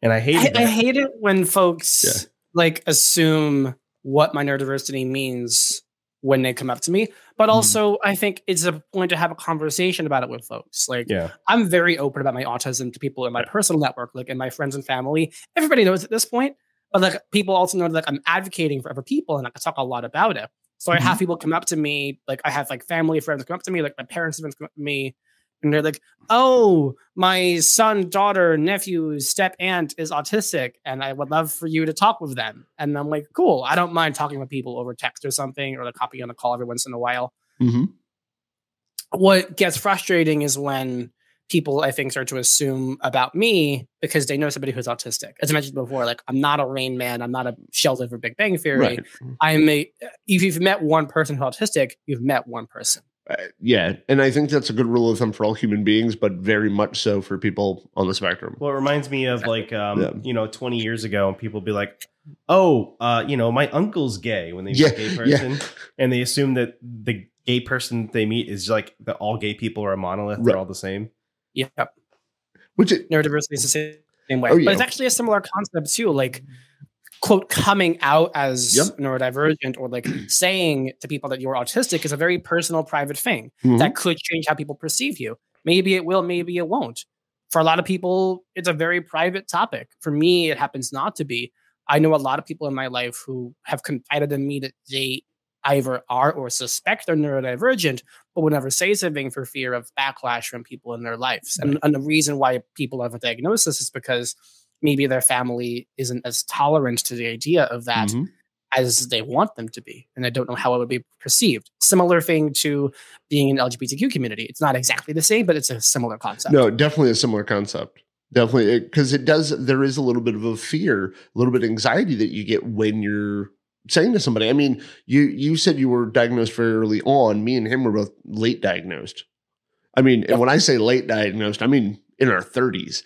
and I hated I, I hate it when folks Yeah. like assume what my neurodiversity means when they come up to me. Hmm. But also, I think it's a point to have a conversation about it with folks. Like, yeah, I'm very open about my autism to people in my personal network, like in my friends and family. Everybody knows at this point, but like people also know that like I'm advocating for other people and I talk a lot about it. So I Mm-hmm. have people come up to me, like I have like family friends come up to me, like my parents have come up to me, and they're like, "Oh, my son, daughter, nephew, step aunt is autistic, and I would love for you to talk with them." And I'm like, "Cool, I don't mind talking with people over text or something, or like copy on a call every once in a while." Mhm. what gets frustrating is when people I think start to assume about me because they know somebody who's autistic. As I mentioned before, like I'm not a Rain Man, I'm not a Sheldon for Big Bang Theory. Right. I'm a if you've met one person who's autistic, you've met one person. Uh, yeah, and I think that's a good rule of thumb for all human beings, but very much so for people on the spectrum. Well, it reminds me of like um, Yeah. you know, 20 years ago, and people be like, "Oh, uh, you know, my uncle's gay." When they meet Yeah, a gay yeah. person, and they assume that the gay person they meet is like that all gay people are a monolith; Right. they're all the same. Yep. Which it, Neurodiversity is the same, same way. Oh, yeah. But it's actually a similar concept too, like quote coming out as Yep. neurodivergent or like saying to people that you're autistic is a very personal private thing Mhm. that could change how people perceive you maybe it will maybe it won't for a lot of people, it's a very private topic. For me, it happens not to be. I know a lot of people in my life who have confided in me that they either are or suspect they're neurodivergent, but would never say something for fear of backlash from people in their lives. And, and the reason why people have a diagnosis is because maybe their family isn't as tolerant to the idea of that Mhm. as they want them to be. And I don't know how it would be perceived. Similar thing to being in the LGBTQ community. It's not exactly the same, but it's a similar concept. No, definitely a similar concept. Definitely, because it, does. There is a little bit of a fear, a little bit of anxiety that you get when you're saying to somebody. I mean, you you said you were diagnosed very early on. Me and him were both late diagnosed. I mean, and when I say late diagnosed, I mean in our thirties.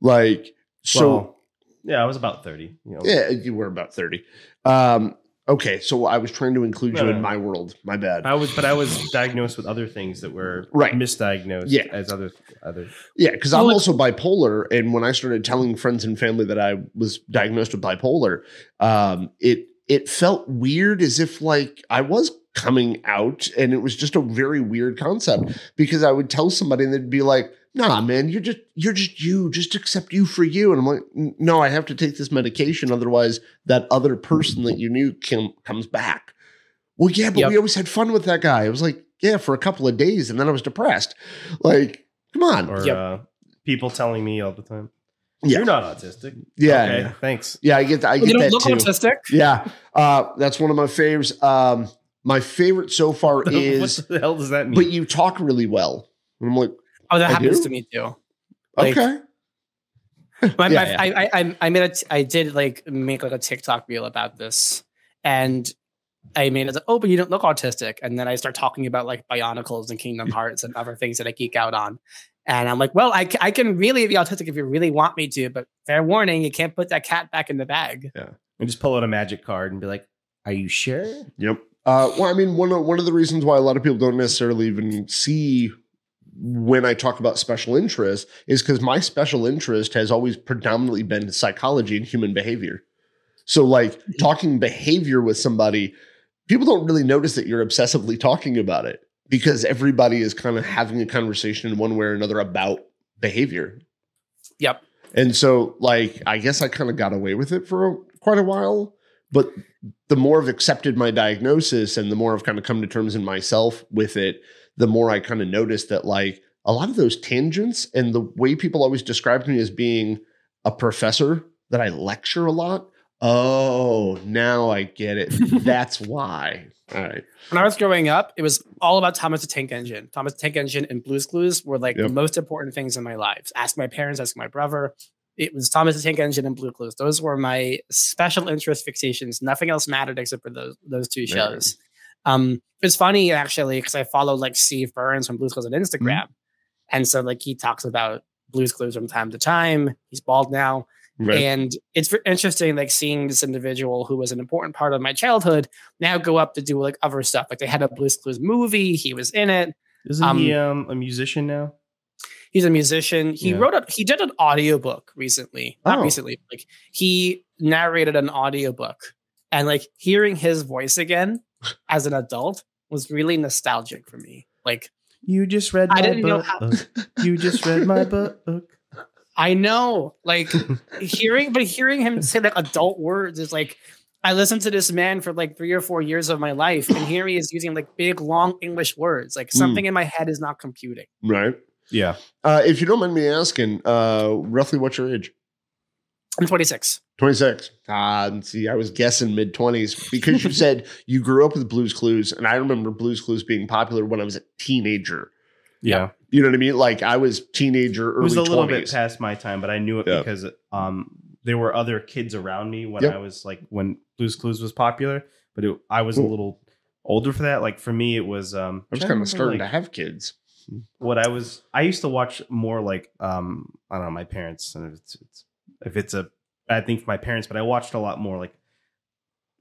Like, so Well, yeah, I was about 30. You know. yeah, you were about thirty. Um, okay, so I was trying to include No, you no, in no. my world. My bad. I was, but I was diagnosed with other things that were Right. misdiagnosed Yeah. as other other. Yeah, because So I'm also bipolar, and when I started telling friends and family that I was diagnosed with bipolar, um, it it felt weird, as if like I was coming out, and it was just a very weird concept. Because I would tell somebody, and they'd be like, "Nah, man, you're just you're just you. Just accept you for you." And I'm like, "No, I have to take this medication, otherwise that other person that you knew can, comes back." Well, yeah, but Yep. we always had fun with that guy. I was like, "Yeah, for a couple of days, and then I was depressed." Like, come on, Or Yep. uh, people telling me all the time, Yeah. "You're not autistic." Yeah, okay, yeah. thanks. Yeah, I get that. I you don't that look too. autistic. Yeah, uh, that's one of my favorites. Um, my favorite so far is, what the hell does that mean? but you talk really well. And I'm like, Oh, that I happens do? to me too. Like- okay, My, Yeah, my, yeah. I, I, I- I made a, t- I did like make like a TikTok reel about this, and I made it. Like, Oh, but you don't look autistic. And then I start talking about like Bionicles and Kingdom Hearts and other things that I geek out on. And I'm like, well, I, I can really be autistic if you really want me to, but fair warning, you can't put that cat back in the bag. Yeah. And just pull out a magic card and be like, "Are you sure?" yep. Uh, well, I mean, one of one of the reasons why a lot of people don't necessarily even see when I talk about special interest is because my special interest has always predominantly been psychology and human behavior. So, like talking behavior with somebody, people don't really notice that you're obsessively talking about it because everybody is kind of having a conversation in one way or another about behavior. Yep. And so, like, I guess I kind of got away with it for a, quite a while. But the more I've accepted my diagnosis and the more I've kind of come to terms in myself with it, the more I kind of noticed that, like, a lot of those tangents and the way people always describe me as being a professor, that I lecture a lot. Oh, now I get it. That's why. All right. When I was growing up, it was all about Thomas the Tank Engine. Thomas the Tank Engine and Blues Clues were like Yep. the most important things in my lives. Ask my parents, ask my brother. It was Thomas the Tank Engine and Blue Clues. Those were my special interest fixations. Nothing else mattered except for those those two Right. shows. Um, it's funny actually because I follow like Steve Burns from Blues Clues on Instagram, and so like he talks about Blues Clues from time to time. He's bald now, Right. and it's interesting, like seeing this individual who was an important part of my childhood now go up to do like other stuff. Like they had a Blues Clues movie, he was in it. Isn't Um, he um, a musician now? He's a musician. He Yeah. wrote a he did an audiobook recently. Not Oh. recently, like he narrated an audiobook. And like hearing his voice again as an adult was really nostalgic for me. Like You just read I my didn't know book. how- you just read my book. I know, like hearing, but hearing him say like adult words is like, I listened to this man for like three or four years of my life, and here he is using like big, long English words. Like something in my head is not computing. right. Yeah. Uh, if you don't mind me asking, uh, roughly what's your age? I'm 26. 26. Ah, and see, I was guessing mid 20s because you said you grew up with Blues Clues. And I remember Blues Clues being popular when I was a teenager. Yeah. You know what I mean? Like I was teenager, It was a little 20s. bit past my time, but I knew it Yeah. because um, there were other kids around me when Yep. I was like when Blues Clues was popular. But it, I was a little older for that. Like for me, it was um, I was trying kind of starting remember, to have kids. what I was. I used to watch more like um, I don't know my parents. And if it's, it's if it's a bad thing for my parents, but I watched a lot more like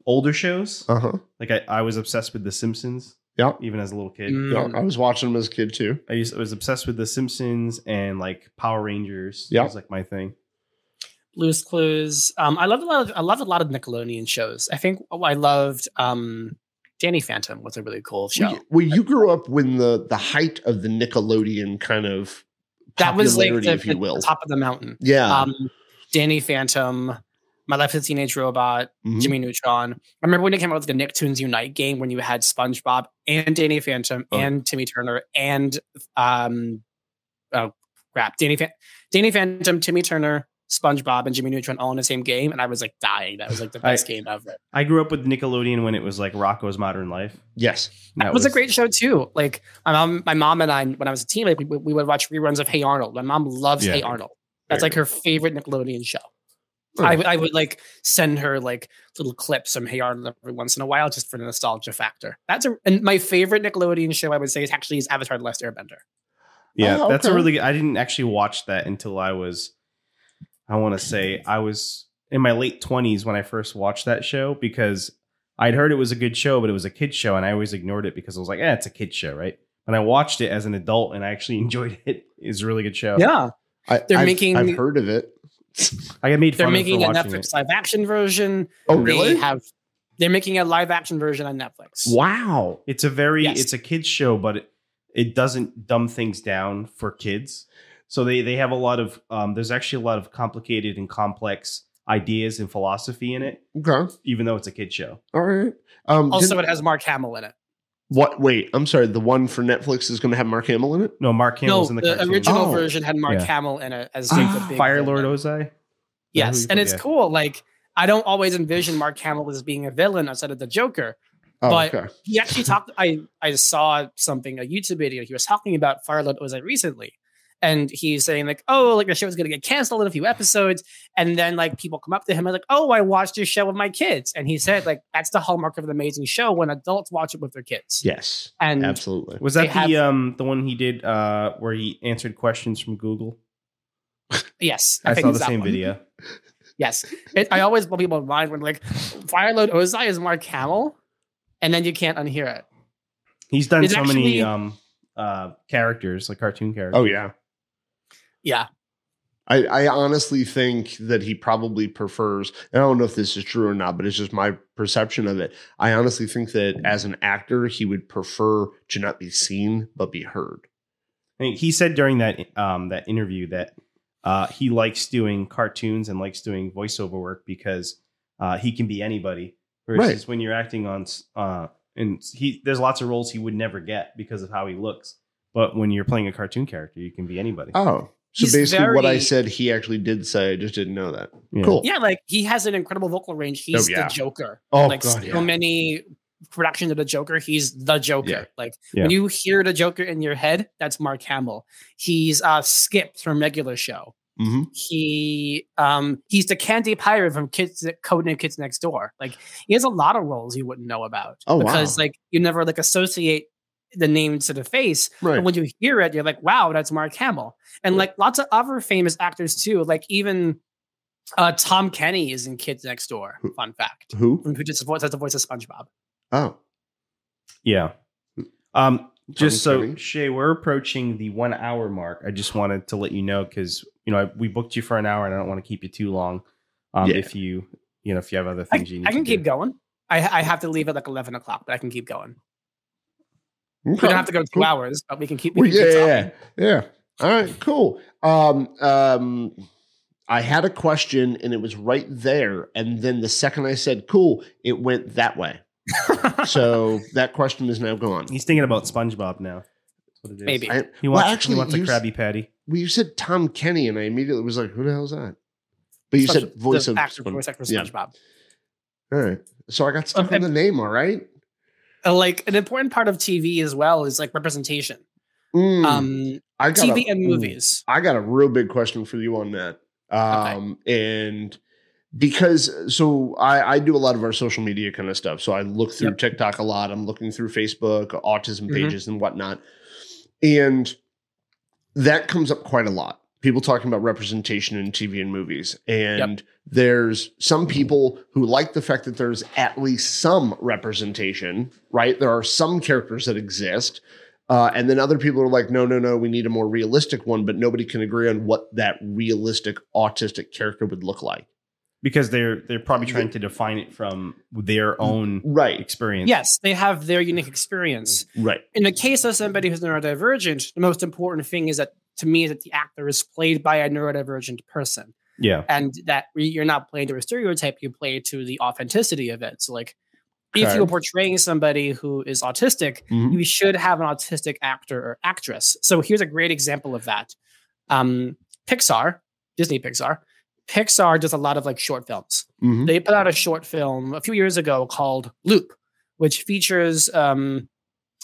older shows. Uh huh. Like I, I was obsessed with The Simpsons. Yeah. Even as a little kid. Mm. Yeah, I was watching them as a kid too. I used I was obsessed with The Simpsons and like Power Rangers. Yeah. was like my thing. Blues Clues. Um, I loved a lot. Of, I loved a lot of Nickelodeon shows. I think I loved um, Danny Phantom was a really cool show. Well, you, well, you grew up when the the height of the Nickelodeon kind of that was like the, if you the will. top of the mountain. Yeah. Um, Danny Phantom, My Life as a Teenage Robot, Mhm. Jimmy Neutron. I remember when it came out with the Nicktoons Unite game when you had SpongeBob and Danny Phantom Oh. and Timmy Turner and um oh crap. Danny Phan- Danny Phantom, Timmy Turner, SpongeBob, and Jimmy Neutron all in the same game, and I was like dying. That was like the I- best game ever. I grew up with Nickelodeon when it was like Rocko's Modern Life. yes. That was, a great show too. Like my mom, my mom and I, when I was a teen, like we, we would watch reruns of Hey Arnold. My mom loves Yeah. Hey Arnold. That's like her favorite Nickelodeon show. Oh. I, would- I would like send her like little clips from Hey Arnold every once in a while just for the nostalgia factor. That's a and my favorite Nickelodeon show I would say is actually is Avatar: The Last Airbender. Yeah, Oh, that's a really good. I didn't actually watch that until I was, I want to say, I was in my late 20s when I first watched that show because I'd heard it was a good show, but it was a kid's show. And I always ignored it because I was like, eh, it's a kid's show, right? And I watched it as an adult and I actually enjoyed it, it's a really good show. Yeah, I, They're I've, making- I've heard of it. I got made they're fun making a of for watching Netflix it. live action version. Oh, They really? have they're making a live action version on Netflix. Wow. It's a very, Yes. it's a kid's show, but it, it doesn't dumb things down for kids. So they, they have a lot of, um, there's actually a lot of complicated and complex ideas and philosophy in it, Okay. even though it's a kid show. All right. Um, Also, it has Mark Hamill in it. What? Wait, I'm sorry. The one for Netflix is going to have Mark Hamill in it. No, Mark Hamill's no, in the, the, original Oh. version had Mark Yeah. Hamill in it as Ah, like the big Fire Lord. Ozai. Yes, and it's yeah. cool. Like I don't always envision Mark Hamill as being a villain outside of the Joker. Oh, But- okay. He actually talked. I I saw something a YouTube video. He was talking about Fire Lord Ozai recently, and he's saying like, "Oh, like the show is going to get canceled in a few episodes," and then like people come up to him and like, "Oh, I watched your show with my kids," and he said like that's the hallmark of an amazing show when adults watch it with their kids. Yes. and Absolutely. Was that the have- um the one he did uh where he answered questions from Google? yes, I, think saw it's the same one. video. Yes, it, I always blow people in mind when like Firelord Ozai is Mark Hamill, and then you can't unhear it. He's done It's so many um uh characters, like cartoon characters. Oh yeah. Yeah, I, I honestly think that he probably prefers. and I don't know if this is true or not, but it's just my perception of it. I honestly think that as an actor, he would prefer to not be seen but be heard. I think he said during that um that interview that uh he likes doing cartoons and likes doing voiceover work because uh he can be anybody. Versus when you're acting on uh and he there's lots of roles he would never get because of how he looks. But when you're playing a cartoon character, you can be anybody. Oh, so He's basically, what I said, he actually did say. I just didn't know that. Yeah. Cool. yeah, like he has an incredible vocal range. He's Oh, yeah. the Joker. Oh, like God, so yeah. many productions of the Joker, he's the Joker. Yeah. Like Yeah. when you hear the Joker in your head, that's Mark Hamill. He's uh Skip from regular show. hmm He um he's the Candy Pirate from Kids Codename Kids Next Door. Like he has a lot of roles you wouldn't know about. Oh, because wow. like you never like associate the name to the face. Right. But when you hear it, you're like, wow, that's Mark Hamill. And like lots of other famous actors too. Like even uh Tom Kenny is in Kids Next Door. Who- Fun fact. Who? Who just voice has the voice of SpongeBob. Oh, Yeah. Um, just so Kenny? Shea, we're approaching the one hour mark. I just wanted to let you know because you know I, we booked you for an hour, and I don't want to keep you too long. Um, Yeah. if you you know if you have other I, things you need, I can to keep do. going. I I have to leave at like eleven o'clock, but I can keep going. Okay. We don't have to go two Cool. hours, but we can keep. We Well, can yeah, keep yeah, talking. yeah, yeah. All right, cool. Um, um, I had a question and it was right there, and then the second I said "cool," it went that way. so that question is now gone. He's thinking about SpongeBob now. That's what it is. Maybe. I, he Well, actually, he wants a you s- Krabby Patty. well, you said Tom Kenny, and I immediately was like, "Who the hell is that?" But you Sponge- said voice the of actor, Spon- voice actor for Yeah. SpongeBob. All right, so I got stuck Okay. on the name. All right. Uh, like an important part of TV as well is like representation. Mm, Um, I got TV a- and movies. I got a real big question for you on that. Um, and because so I, I do a lot of our social media kind of stuff. So I look through Yep. TikTok a lot. I'm looking through Facebook, autism Mhm. pages and whatnot. And that comes up quite a lot. People talking about representation in TV and movies. And there's some people who like the fact that there's at least some representation, right? There are some characters that exist. Uh, and then other people are like, no, no, no, we need a more realistic one, but nobody can agree on what that realistic autistic character would look like. because they're they're probably trying to define it from their own Right, experience. Yes, they have their unique experience. right. In the case of somebody who's neurodivergent, the most important thing is that to me is that the actor is played by a neurodivergent person. Yeah. and that you're not playing to a stereotype you play to the authenticity of it. So like if you're portraying somebody who is autistic Mhm. you should have an autistic actor or actress. So here's a great example of that. Um pixar disney pixar. Pixar does a lot of like short films. Mhm. they put out a short film a few years ago called loop which features um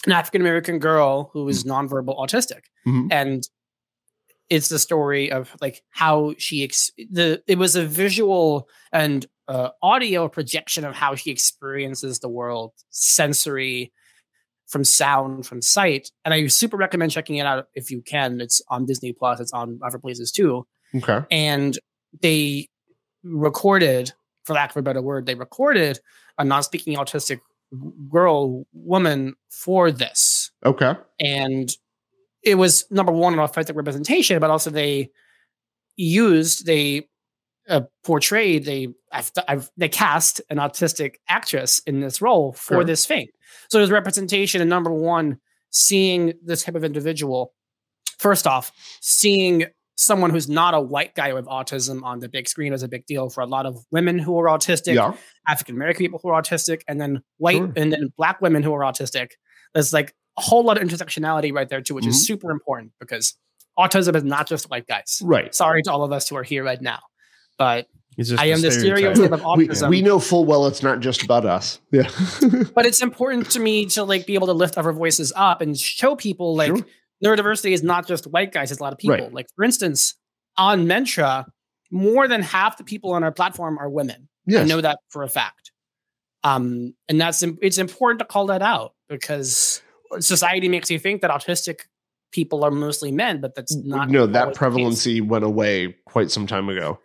an african american girl who is nonverbal autistic. Mhm. and it's the story of like how she ex- the it was a visual and uh, audio projection of how she experiences the world sensory from sound from sight. And i super recommend checking it out if you can. It's on disney plus. It's on other places too. Okay. and they recorded for lack of a better word they recorded a non-speaking autistic girl woman for this. Okay. and it was number one an authentic representation, but also they used they uh, portrayed they I've, I've, they cast an autistic actress in this role for Sure. this thing. So there's representation, and number one, seeing this type of individual. First off, seeing someone who's not a white guy with autism on the big screen is a big deal for a lot of women who are autistic. Yeah. African American people who are autistic, and then white Sure. and then black women who are autistic. There's like a whole lot of intersectionality right there too, which Mhm. is super important because autism is not just white guys. Right. Sorry to all of us who are here right now, but It's just I a am the stereotype. stereotype of we, autism. we know full well it's not just about us. Yeah. but it's important to me to like be able to lift other voices up and show people like Sure. neurodiversity is not just white guys; it's a lot of people. Right. Like for instance, on Mentra, more than half the people on our platform are women. I know that for a fact. Um, and that's it's important to call that out because society makes you think that autistic people are mostly men, but that's not. no, that prevalency went away quite some time ago.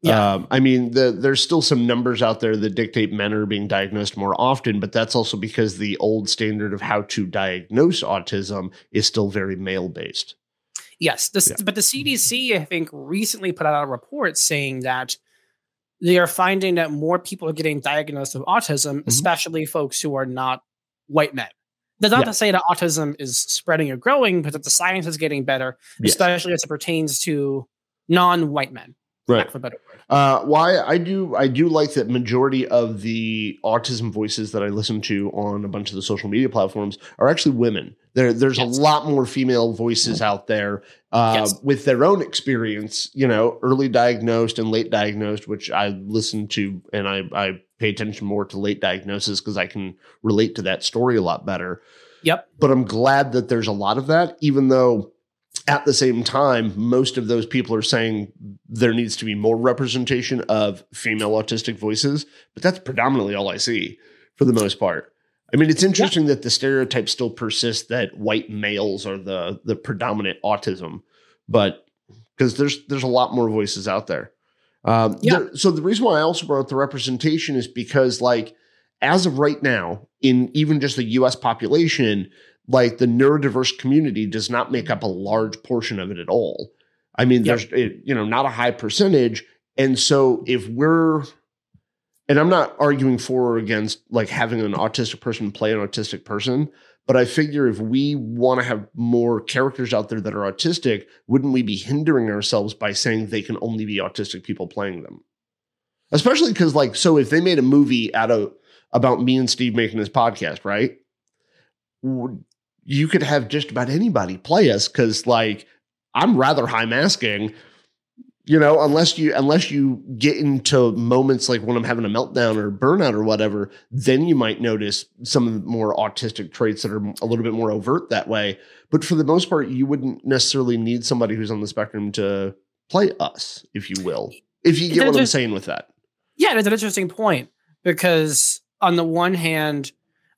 Yeah. Um, I mean, the, there's still some numbers out there that dictate men are being diagnosed more often, but that's also because the old standard of how to diagnose autism is still very male based. Yes, this, Yeah. but the CDC, I think, recently put out a report saying that they are finding that more people are getting diagnosed with autism, especially folks who are not white men. That's not. Yeah. to say that autism is spreading or growing, but that the science is getting better, Yes. especially as it pertains to non-white men. Right. For a better word. Uh, why I do I do like that majority of the autism voices that I listen to on a bunch of the social media platforms are actually women. There, there's Yes. a lot more female voices out there uh, Yes. with their own experience. You know, early diagnosed and late diagnosed, which I listen to and I I pay attention more to late diagnosis because I can relate to that story a lot better. Yep. But I'm glad that there's a lot of that, even though at the same time, most of those people are saying there needs to be more representation of female autistic voices, but that's predominantly all I see for the most part. I mean, it's interesting that the stereotype still persists that white males are the the predominant autism, but because there's there's a lot more voices out there. Um, Yeah. there- so the reason why I also brought up the representation is because, like, as of right now, in even just the U.S. population, like the neurodiverse community does not make up a large portion of it at all. I mean, Yep. there's it, you know not a high percentage, and so if we're and I'm not arguing for or against like having an autistic person play an autistic person, but I figure if we want to have more characters out there that are autistic, wouldn't we be hindering ourselves by saying they can only be autistic people playing them? Especially because, like, so if they made a movie out of about me and Steve making this podcast, right? You could have just about anybody play us because, like, I'm rather high masking you know unless you unless you get into moments like when i'm having a meltdown or burnout or whatever then you might notice some of the more autistic traits that are a little bit more overt that way. But for the most part you wouldn't necessarily need somebody who's on the spectrum to play us if you will if you get They're what i'm saying with that. Yeah, it's an interesting point because on the one hand,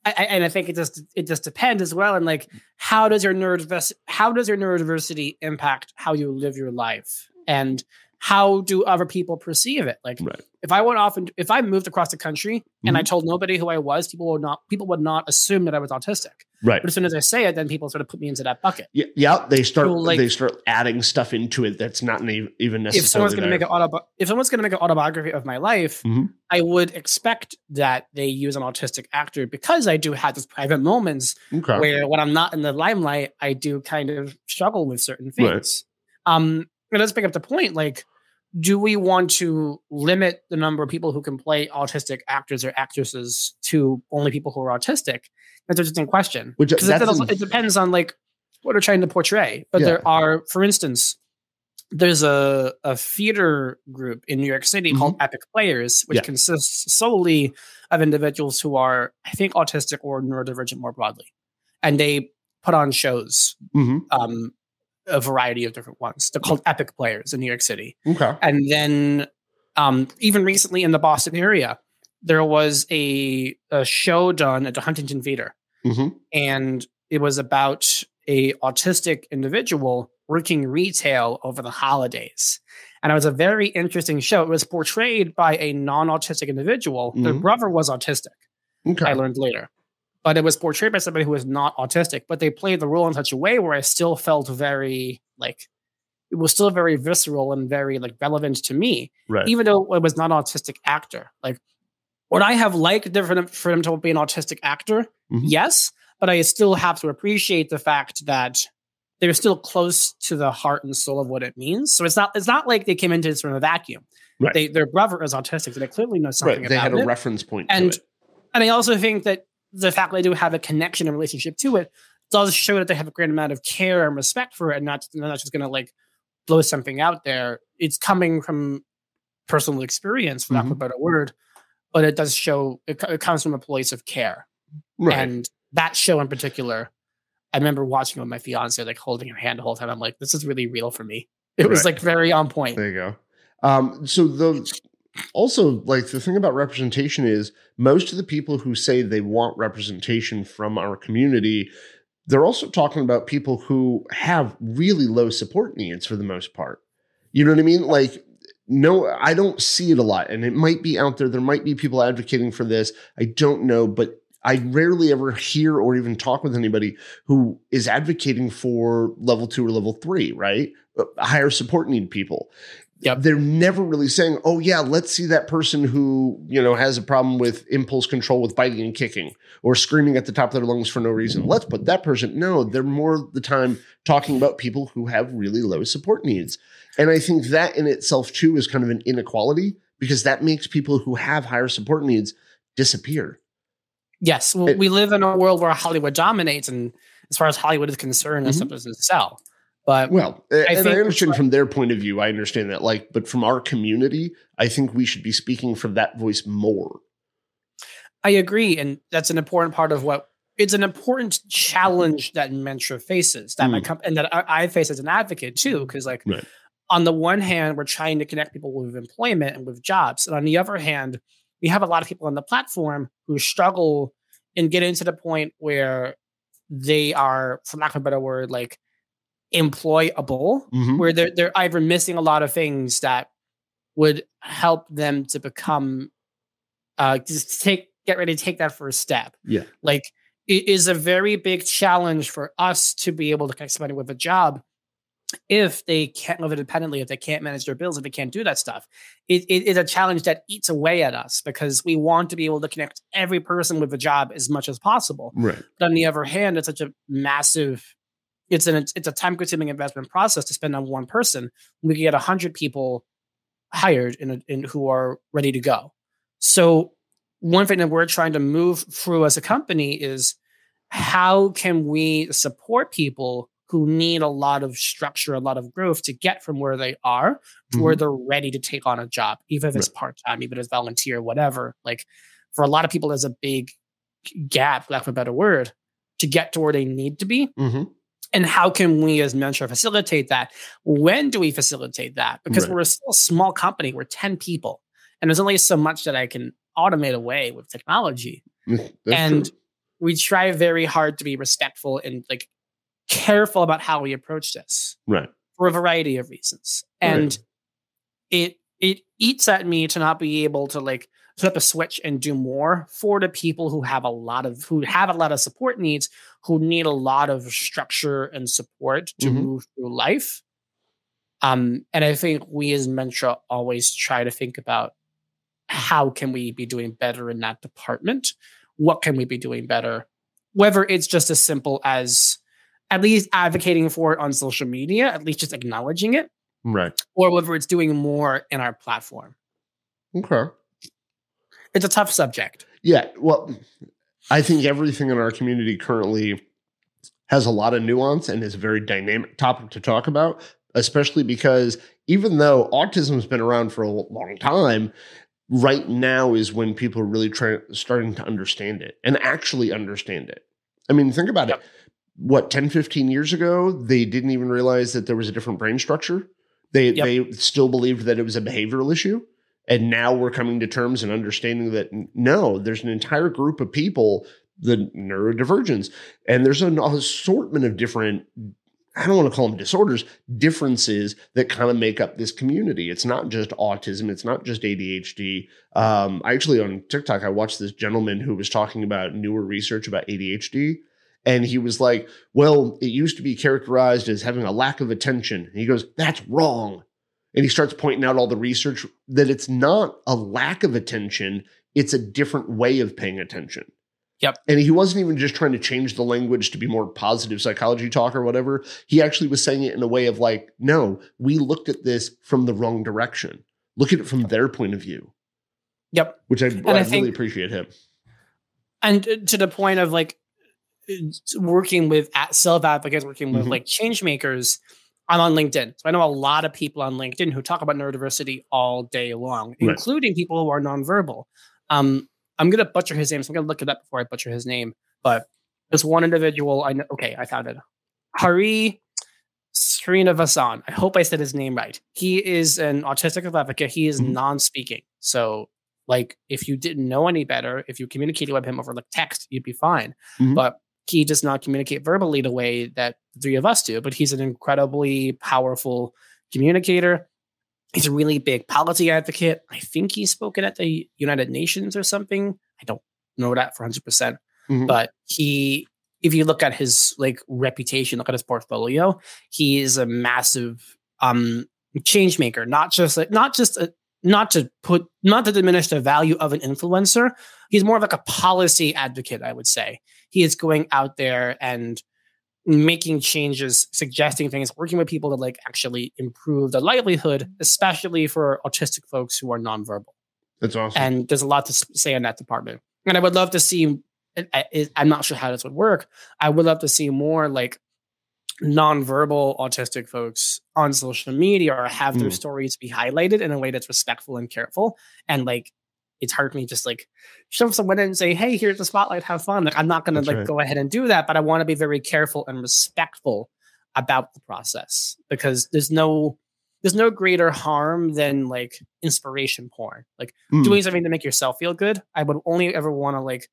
I, I- and I think it just it just depends as well. And like, how does your neurodiversity how does your neurodiversity impact how you live your life, and how do other people perceive it? Like, Right. if I went off and if I moved across the country and Mm-hmm. I told nobody who I was, people would not people would not assume that I was autistic. right But as soon as I say it, then people sort of put me into that bucket. yeah, yeah they start So, like- they start adding stuff into it that's not even necessarily if someone's going to make an autobi- if someone's going to make an autobiography of my life, Mhm. I would expect that they use an autistic actor because I do have those private moments okay where when I'm not in the limelight, I do kind of struggle with certain Right. things. Um, and let's pick up the point. Like, do we want to limit the number of people who can play autistic actors or actresses to only people who are autistic? That's an interesting question. Because it, that's also- a- it depends on like what they're trying to portray. But Yeah. there are, for instance, there's a, a theater group in New York City called Epic Players, which Mm-hmm. Yeah. consists solely of individuals who are, I think, autistic or neurodivergent more broadly. And they put on shows, hmm um, a variety of different ones. They're called Epic Players in New York City. Okay. And then, um, even recently in the Boston area, there was a, a show done at the Huntington Theater, hmm and it was about a autistic individual working retail over the holidays. And it was a very interesting show. It was portrayed by a non-autistic individual. Their Mhm. brother was autistic. Okay. I learned later. But it was portrayed by somebody who was not autistic, but they played the role in such a way where I still felt very like it was still very visceral and very like relevant to me, right. even though it was not an autistic actor. Like would I have liked different for him to be an autistic actor? Mhm. Yes, but I still have to appreciate the fact that they're still close to the heart and soul of what it means. So it's not it's not like they came into this from a vacuum. Right. They, their brother is autistic, so they clearly know something right. They about had a it reference point. and to it. and I also think that the fact that they do have a connection and relationship to it does show that they have a great amount of care and respect for it, and not they're not just going to like blow something out there. It's coming from personal experience, for lack of a better word, but it does show it, it comes from a place of care. right. And that show in particular, I remember watching with my fiance, like holding her hand the whole time. I'm like, this is really real for me. It was Right. like very on point. There you go. Um, so the also like the thing about representation is most of the people who say they want representation from our community, they're also talking about people who have really low support needs for the most part. You know what I mean? Like no, I don't see it a lot, and it might be out there. There might be people advocating for this. I don't know, but I rarely ever hear or even talk with anybody who is advocating for level two or level three, right? Uh, Higher support need people. Yep. They're never really saying, "Oh yeah, let's see that person who you know has a problem with impulse control with biting and kicking or screaming at the top of their lungs for no reason. Let's put that person." No, they're more the time talking about people who have really low support needs, and I think that in itself too is kind of an inequality because that makes people who have higher support needs disappear. Yes, well, It- we live in a world where Hollywood dominates, and as far as Hollywood is concerned, that Mhm. stuff doesn't sell. But Well, and I, understand from their point of view, I understand that. Like, but from our community, I think we should be speaking for that voice more. I agree, and that's an important part of what it's an important challenge that Mentra faces that my Mm. company and that I, I face as an advocate too. Because like Right. on the one hand, we're trying to connect people with employment and with jobs, and on the other hand, we have a lot of people on the platform who struggle and get into the point where they are, for lack of a better word, like employable Mhm. where they're they're either missing a lot of things that would help them to become uh just take get ready to take that first step. Yeah. Like it is a very big challenge for us to be able to connect somebody with a job if they can't live independently, if they can't manage their bills, if they can't do that stuff. It, it is a challenge that eats away at us because we want to be able to connect every person with a job as much as possible. Right. But on the other hand, it's such a massive, it's an it's a time consuming investment process to spend on one person. We can get hundred people hired in, a, in who are ready to go. So one thing that we're trying to move through as a company is how can we support people who need a lot of structure, a lot of growth to get from where they are to where they're ready to take on a job, even if it's part time, even if it's volunteer, whatever. Like for a lot of people, there's a big gap, lack of a better word, to get to where they need to be. hmm And how can we as Mentra facilitate that? When do we facilitate that? Because Right. we're a small company, we're 10 people, and there's only so much that I can automate away with technology. and we try very hard to be respectful and like careful about how we approach this right. for a variety of reasons. And it it eats at me to not be able to like flip a switch and do more for the people who have a lot of who have a lot of support needs, who need a lot of structure and support to Mhm. move through life. Um, and I think we as Mentra always try to think about how can we be doing better in that department? What can we be doing better? Whether it's just as simple as at least advocating for it on social media, at least just acknowledging it, Right. or whether it's doing more in our platform. Okay. It's a tough subject. Yeah. Well, I think everything in our community currently has a lot of nuance and is a very dynamic topic to talk about, especially because even though autism's been around for a long time, right now is when people are really trying starting to understand it and actually understand it. I mean, think about Yep. it. What 10, 15 years ago, they didn't even realize that there was a different brain structure. They Yep. they still believed that it was a behavioral issue. And now we're coming to terms and understanding that no, there's an entire group of people, the neurodivergents, and there's an assortment of different, I don't want to call them disorders, differences that kind of make up this community. It's not just autism, it's not just ADHD. Um, I actually on TikTok, I watched this gentleman who was talking about newer research about ADHD. And he was like, Well, it used to be characterized as having a lack of attention. And he goes, That's wrong. And he starts pointing out all the research that it's not a lack of attention, it's a different way of paying attention. Yep. And he wasn't even just trying to change the language to be more positive psychology talk or whatever. He actually was saying it in a way of like, no, we looked at this from the wrong direction. Look at it from their point of view, Yep. which I, I, I really appreciate him. and uh, to the point of like working with self advocates, working with Mhm. like change makers. I'm on LinkedIn, so I know a lot of people on LinkedIn who talk about neurodiversity all day long, Right. including people who are nonverbal. Um, I'm gonna butcher his name, so I'm gonna look it up before I butcher his name. But there's one individual I know. Okay, I found it. Hari Srinivasan. I hope I said his name right. He is an autistic advocate. He is Mhm. non-speaking, so like if you didn't know any better, if you communicated with him over like text, you'd be fine. Mhm. But he does not communicate verbally the way that the three of us do. But he's an incredibly powerful communicator. He's a really big policy advocate. I think he's spoken at the United Nations or something. I don't know that for 100%. percent Mhm. But he, if you look at his like reputation, look at his portfolio, he is a massive um change maker, not just like not just a not to put not to diminish the value of an influencer. He's more of like a policy advocate, I would say. He is going out there and making changes, suggesting things, working with people to like actually improve the livelihood, especially for autistic folks who are nonverbal. That's awesome. And there's a lot to say in that department. And I would love to see. I'm not sure how this would work. I would love to see more like nonverbal autistic folks on social media or have their Mm. stories be highlighted in a way that's respectful and careful. And like, it's hard for me to just like shove someone in and say, "Hey, here's the spotlight. Have fun." Like, I'm not going to like right. go ahead and do that, but I want to be very careful and respectful about the process because there's no there's no greater harm than like inspiration porn. Like Mm. doing something to make yourself feel good. I would only ever want to like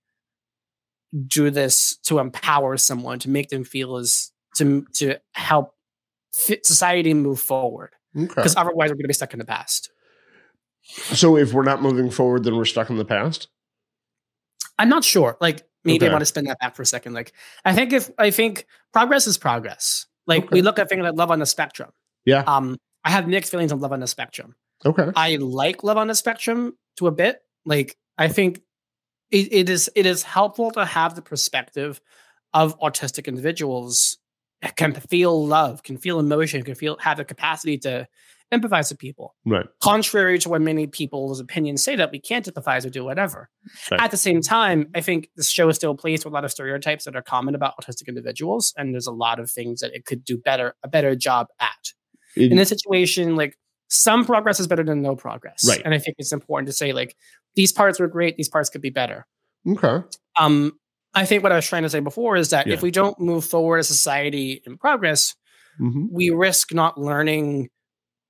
do this to empower someone to make them feel as to to help fit society move forward okay. because otherwise we're going to be stuck in the past. So if we're not moving forward, then we're stuck in the past. I'm not sure. Like maybe Okay. I want to spin that back for a second. Like I think if I think progress is progress. Like we look at things like love on the spectrum. Yeah. Um, I have mixed feelings on love on the spectrum. Okay. I like love on the spectrum to a bit. Like I think it, it is it is helpful to have the perspective of autistic individuals can feel love, can feel emotion, can feel have the capacity to empathize with people. Right. Contrary to what many people's opinions say that we can't empathize or do whatever. Right. At the same time, I think the show is still plays with a lot of stereotypes that are common about autistic individuals, and there's a lot of things that it could do better, a better job at It- in this situation, like some progress is better than no progress. Right. And I think it's important to say, like, these parts were great, these parts could be better. okay. Um, I think what I was trying to say before is that Yeah. if we don't move forward as society in progress, hmm we risk not learning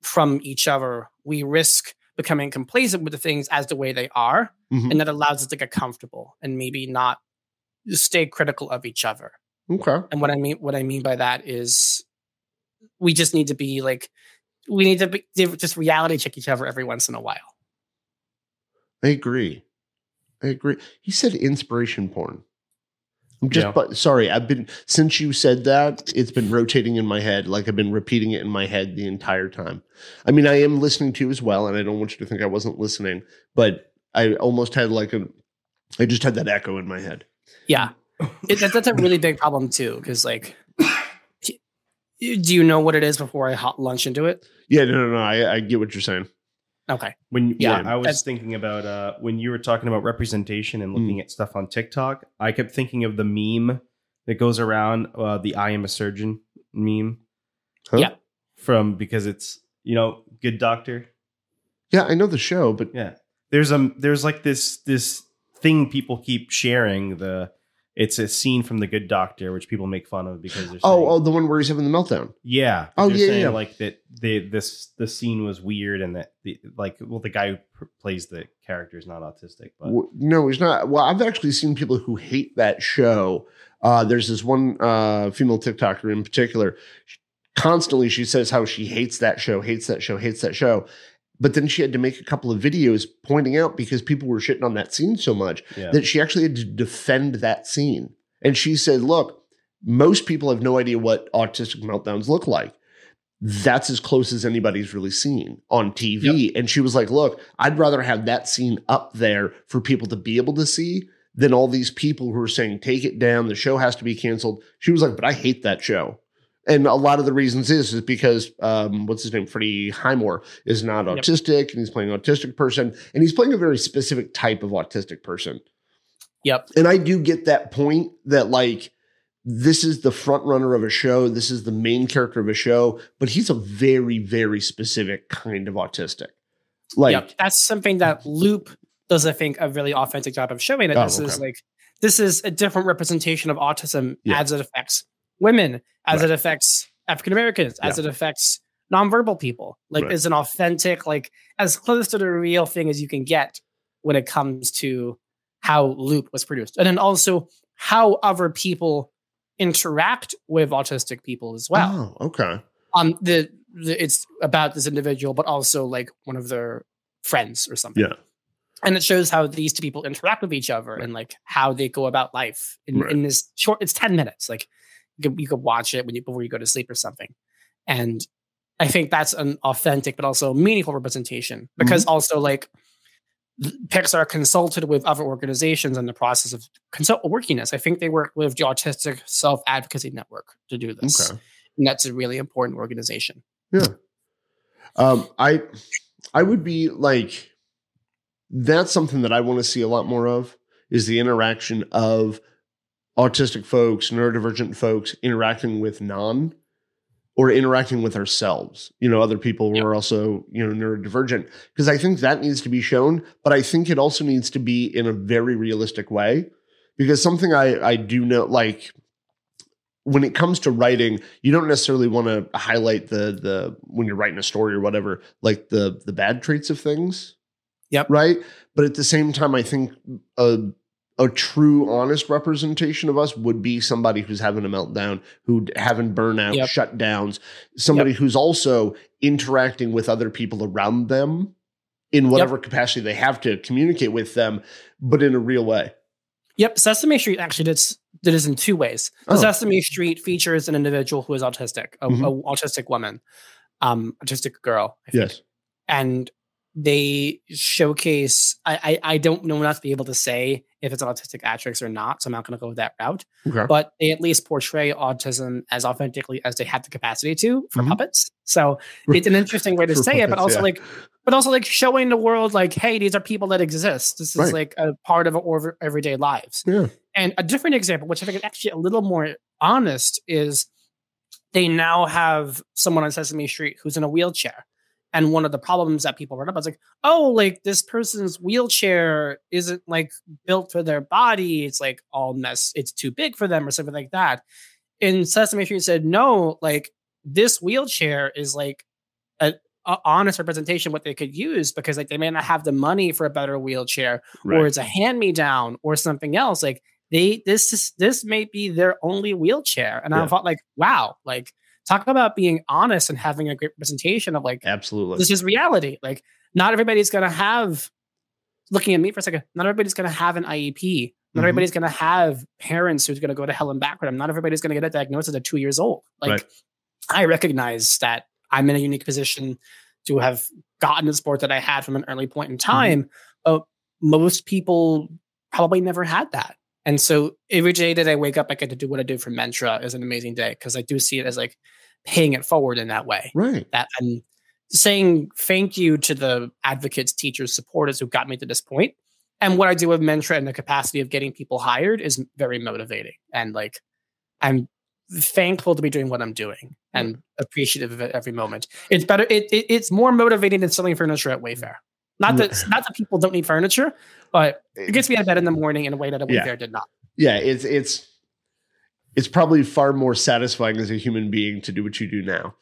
from each other. We risk becoming complacent with the things as the way they are, Mhm. and that allows us to get comfortable and maybe not stay critical of each other. Okay. And what I mean, what I mean by that is, we just need to be like, we need to be, just reality check each other every once in a while. I agree. I agree. He said inspiration porn. I'm just Yeah. but sorry, I've been since you said that, it's been rotating in my head. Like I've been repeating it in my head the entire time. I mean, I am listening to you as well, and I don't want you to think I wasn't listening, but I almost had like a I just had that echo in my head. Yeah, it, that, that's a really big problem too, because like Do you know what it is before I hot lunch into it? Yeah, no, no, no. I, I get what you're saying. Okay. When yeah, Yeah, I was that's- thinking about uh, when you were talking about representation and Hmm. looking at stuff on TikTok. I kept thinking of the meme that goes around, uh, the "I am a surgeon" meme. Huh? Yeah. From because it's you know good doctor. Yeah, I know the show, but Yeah. There's a there's like this this thing people keep sharing. The it's a scene from the Good Doctor, which people make fun of because they're oh, saying- oh, the one where he's having the meltdown. Yeah. Oh, They're yeah, saying, yeah. Like that. They this the scene was weird and that the like well the guy who pr- plays the character is not autistic, but W- No, he's not. Well, I've actually seen people who hate that show. Uh, there's this one uh, female TikToker in particular. Constantly, she says how she hates that show, hates that show, hates that show. But then she had to make a couple of videos pointing out because people were shitting on that scene so much yeah. that she actually had to defend that scene. And she said, Look, most people have no idea what autistic meltdowns look like. That's as close as anybody's really seen on TV. And she was like, Look, I'd rather have that scene up there for people to be able to see than all these people who are saying, Take it down. The show has to be canceled. She was like, But I hate that show. And a lot of the reasons is is because um, what's his name, Freddie Highmore, is not Yep. autistic, and he's playing an autistic person, and he's playing a very specific type of autistic person. Yep. And I do get that point that like this is the front runner of a show, this is the main character of a show, but he's a very very specific kind of autistic. Like yep. That's something that Loop does, I think, a really authentic job of showing that Oh, this is like this is a different representation of autism Yeah. as it affects women, as Right. it affects African Americans, as Yeah. it affects nonverbal people. Like Right. is an authentic, like as close to the real thing as you can get when it comes to how Loop was produced. And then also how other people interact with autistic people as well oh, okay. um the, the it's about this individual but also like one of their friends or something Yeah. and it shows how these two people interact with each other and like how they go about life in, Right. in this short it's 10 minutes like you could, you could watch it when you before you go to sleep or something and i think that's an authentic but also meaningful representation because Mm-hmm. also like Pixar consulted with other organizations in the process of consult working this. I think they worked with the Autistic Self Advocacy Network to do this Okay. and that's a really important organization. Um, I I would be like that's something that I want to see a lot more of is the interaction of autistic folks, neurodivergent folks interacting with non or interacting with ourselves, you know, other people who Yep. are also, you know, neurodivergent. Because I think that needs to be shown, but I think it also needs to be in a very realistic way. Because something I, I do know, like when it comes to writing, you don't necessarily want to highlight the the when you're writing a story or whatever, like the the bad traits of things. Yep. Right. But at the same time, I think a a true, honest representation of us would be somebody who's having a meltdown, who having burnout, Yep. shutdowns, somebody who's also interacting with other people around them in whatever capacity they have to communicate with them, but in a real way. Yep, Sesame Street actually did, did this in two ways. The Oh. Sesame Street features an individual who is autistic, a, Mhm. a autistic woman, um, autistic girl, I think. Yes. and they showcase. I, I I don't know enough to be able to say if it's an autistic actress or not, so I'm not going to go that route. Okay. But they at least portray autism as authentically as they have the capacity to for Mhm. puppets. So it's an interesting way to say it, but also yeah. like, but also like showing the world like, hey, these are people that exist. This is Right. like a part of our everyday lives. Yeah. And a different example, which I think is actually a little more honest, is they now have someone on Sesame Street who's in a wheelchair. And one of the problems that people brought up was like, oh, like this person's wheelchair isn't like built for their body. It's like all mess, it's too big for them or something like that. And Sesame Street said, no, like this wheelchair is like a, a honest representation of what they could use because like they may not have the money for a better wheelchair or it's a hand me down or something else. Like they this is this may be their only wheelchair. And Yeah. I thought like, wow, like talk about being honest and having a great representation of like Absolutely. this is reality. Like not everybody's gonna have looking at me for a second, not everybody's gonna have an IEP. Not Mhm. everybody's gonna have parents who's gonna go to hell and back with them. Not everybody's gonna get a diagnosis at two years old. Like Right. I recognize that I'm in a unique position to have gotten the sport that I had from an early point in time. But most people probably never had that. And so every day that I wake up, I get to do what I do for Mentra is an amazing day because I do see it as like paying it forward in that way. Right. That I'm saying thank you to the advocates, teachers, supporters who got me to this point. And what I do with Mentra and the capacity of getting people hired is very motivating. And like, I'm thankful to be doing what I'm doing and appreciative of it every moment. It's better. It, it it's more motivating than selling furniture at Wayfair. Not that not that people don't need furniture, but it gets me out of bed in the morning in a way that a Wayfair Yeah. did not. Yeah, it's it's it's probably far more satisfying as a human being to do what you do now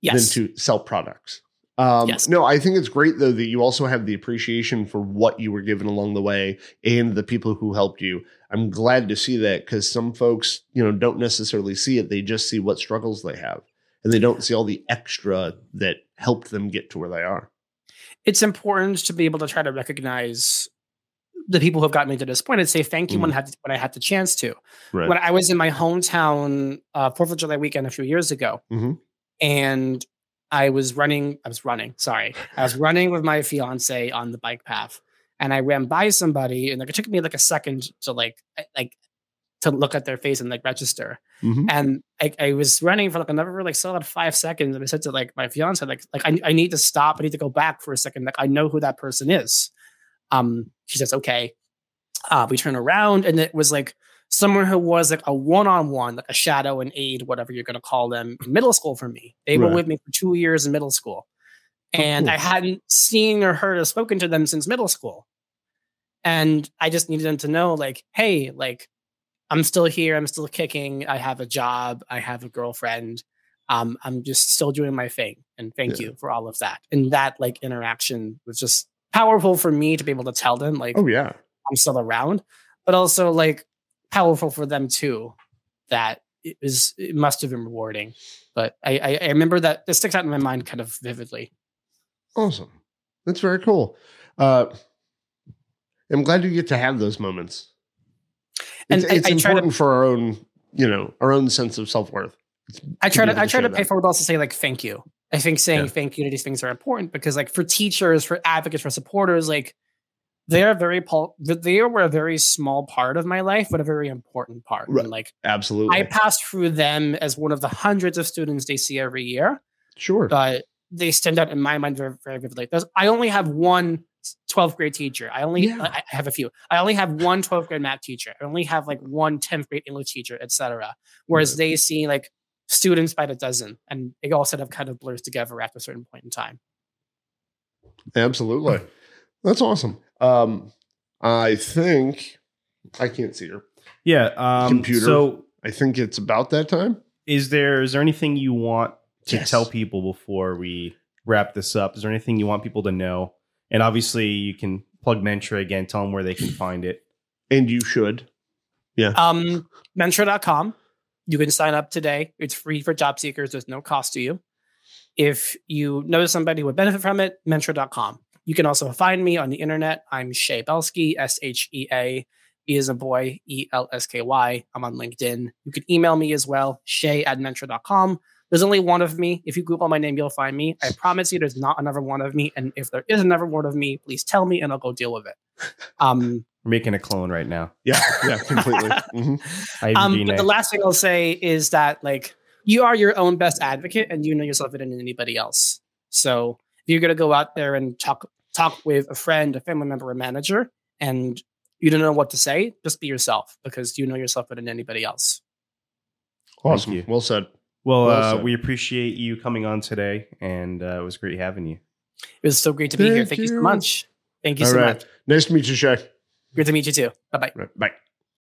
Yes. than to sell products. Um, Yes. No, I think it's great though that you also have the appreciation for what you were given along the way and the people who helped you. I'm glad to see that because some folks, you know, don't necessarily see it; they just see what struggles they have, and they don't see all the extra that helped them get to where they are. It's important to be able to try to recognize the people who have gotten me to this point and say thank you when I had when I had the chance to. Right. When I was in my hometown uh, Fourth of July weekend a few years ago, Mhm. and I was running. I was running. Sorry, I was running with my fiance on the bike path, and I ran by somebody, and like it took me like a second to like like to look at their face and like register. Mhm. And I, I was running for like another like solid five seconds, and I said to like my fiance, like like I, I need to stop. I need to go back for a second. Like I know who that person is. Um, she says okay. Uh, we turn around, and it was like someone who was like a one-on-one, like a shadow and aid, whatever you're going to call them, in middle school for me. They were with me for two years in middle school, Oh, and cool. I hadn't seen or heard or spoken to them since middle school. And I just needed them to know, like, hey, like, I'm still here. I'm still kicking. I have a job. I have a girlfriend. Um, I'm just still doing my thing. And thank Yeah. you for all of that. And that like interaction was just powerful for me to be able to tell them, like, Oh yeah, I'm still around, but also like powerful for them too. That it was it must have been rewarding. But I I, I remember that this sticks out in my mind kind of vividly. awesome. That's very cool. Uh, I'm glad you get to have those moments. And It's, I- it's I try to- important for our own, you know, our own sense of self worth. I try to able I to try to pay that. forward also say like thank you. I think saying Yeah. thank you to these things are important because like for teachers, for advocates, for supporters, like they are very they were a very small part of my life, but a very important part. Right. And like Absolutely. I passed through them as one of the hundreds of students they see every year. sure. but they stand out in my mind very, very vividly. There's, I only have one 12th grade teacher. I only Yeah. I I have a few. I only have one 12th grade math teacher. I only have like one 10th grade English teacher, etc. Whereas Right. they see like students by the dozen, and it all sort of kind of blurs together after a certain point in time. Absolutely. That's awesome. Um, I think I can't see her. Yeah. Um, Computer. So, I think it's about that time. is there is there anything you want to Yes. tell people before we wrap this up? Is there anything you want people to know? And obviously, you can plug Mentra again. Tell them where they can find it. And you should. Yeah. Um, Mentra.com. You can sign up today. It's free for job seekers. There's no cost to you. If you know somebody who would benefit from it, Mentra.com. You can also find me on the internet. I'm Shea Belsky, S H E A. E is a boy, E L S K Y. I'm on LinkedIn. You can email me as well, Shea at Mentra.com. There's only one of me. If you Google my name, you'll find me. I promise you there's not another one of me. And if there is another one of me, please tell me and I'll go deal with it. Um, We're making a clone right now. Yeah. Yeah. Completely. Mhm. Um, but the last thing I'll say is that like you are your own best advocate and you know yourself better than anybody else. So if you're gonna go out there and talk talk with a friend, a family member, a manager, and you don't know what to say, just be yourself because you know yourself better than anybody else. Awesome. Well said. Well, Well uh, we appreciate you coming on today, and uh, it was great having you. It was so great to be here. Thank Thank you so much. Thank you All so right. much. Nice to meet you, Shea. Great to meet you too. Bye bye. Right. Bye.